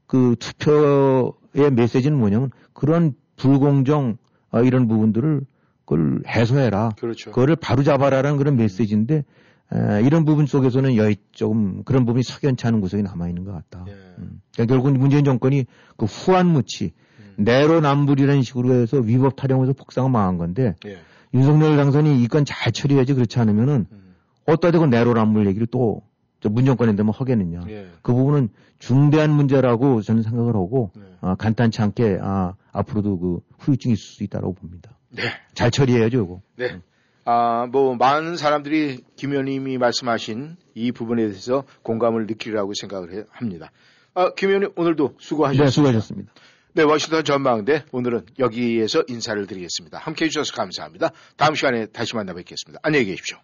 그 투표의 메시지는 뭐냐면 그런 불공정 어, 이런 부분들을 그걸 해소해라. 그렇죠. 그거를 바로 잡아라라는 그런 메시지인데 에, 이런 부분 속에서는 여의 조금 그런 부분이 석연치 않은 구석이 남아 있는 것 같다. 예. 음. 그러니까 결국 문재인 정권이 그 후한무치 음. 내로남불이라는 식으로 해서 위법 타령해서 폭상을 망한 건데 예. 윤석열 당선이 이 건 잘 처리해야지 그렇지 않으면은 음. 어디다 대고 내로남불 얘기를 또저 문정권인데 뭐 하겠느냐. 예. 그 부분은 중대한 문제라고 저는 생각을 하고 네. 아, 간단치 않게 아, 앞으로도 그 후유증이 있을 수 있다고 봅니다. 네. 잘 처리해야죠, 이거. 네. 아, 뭐, 많은 사람들이 김 의원님이 말씀하신 이 부분에 대해서 공감을 느끼리라고 생각을 해- 합니다. 아, 김 의원님 오늘도 수고하셨습니다. 네, 수고하셨습니다. 네, 워싱턴 전망대 오늘은 여기에서 인사를 드리겠습니다. 함께해 주셔서 감사합니다. 다음 시간에 다시 만나 뵙겠습니다. 안녕히 계십시오.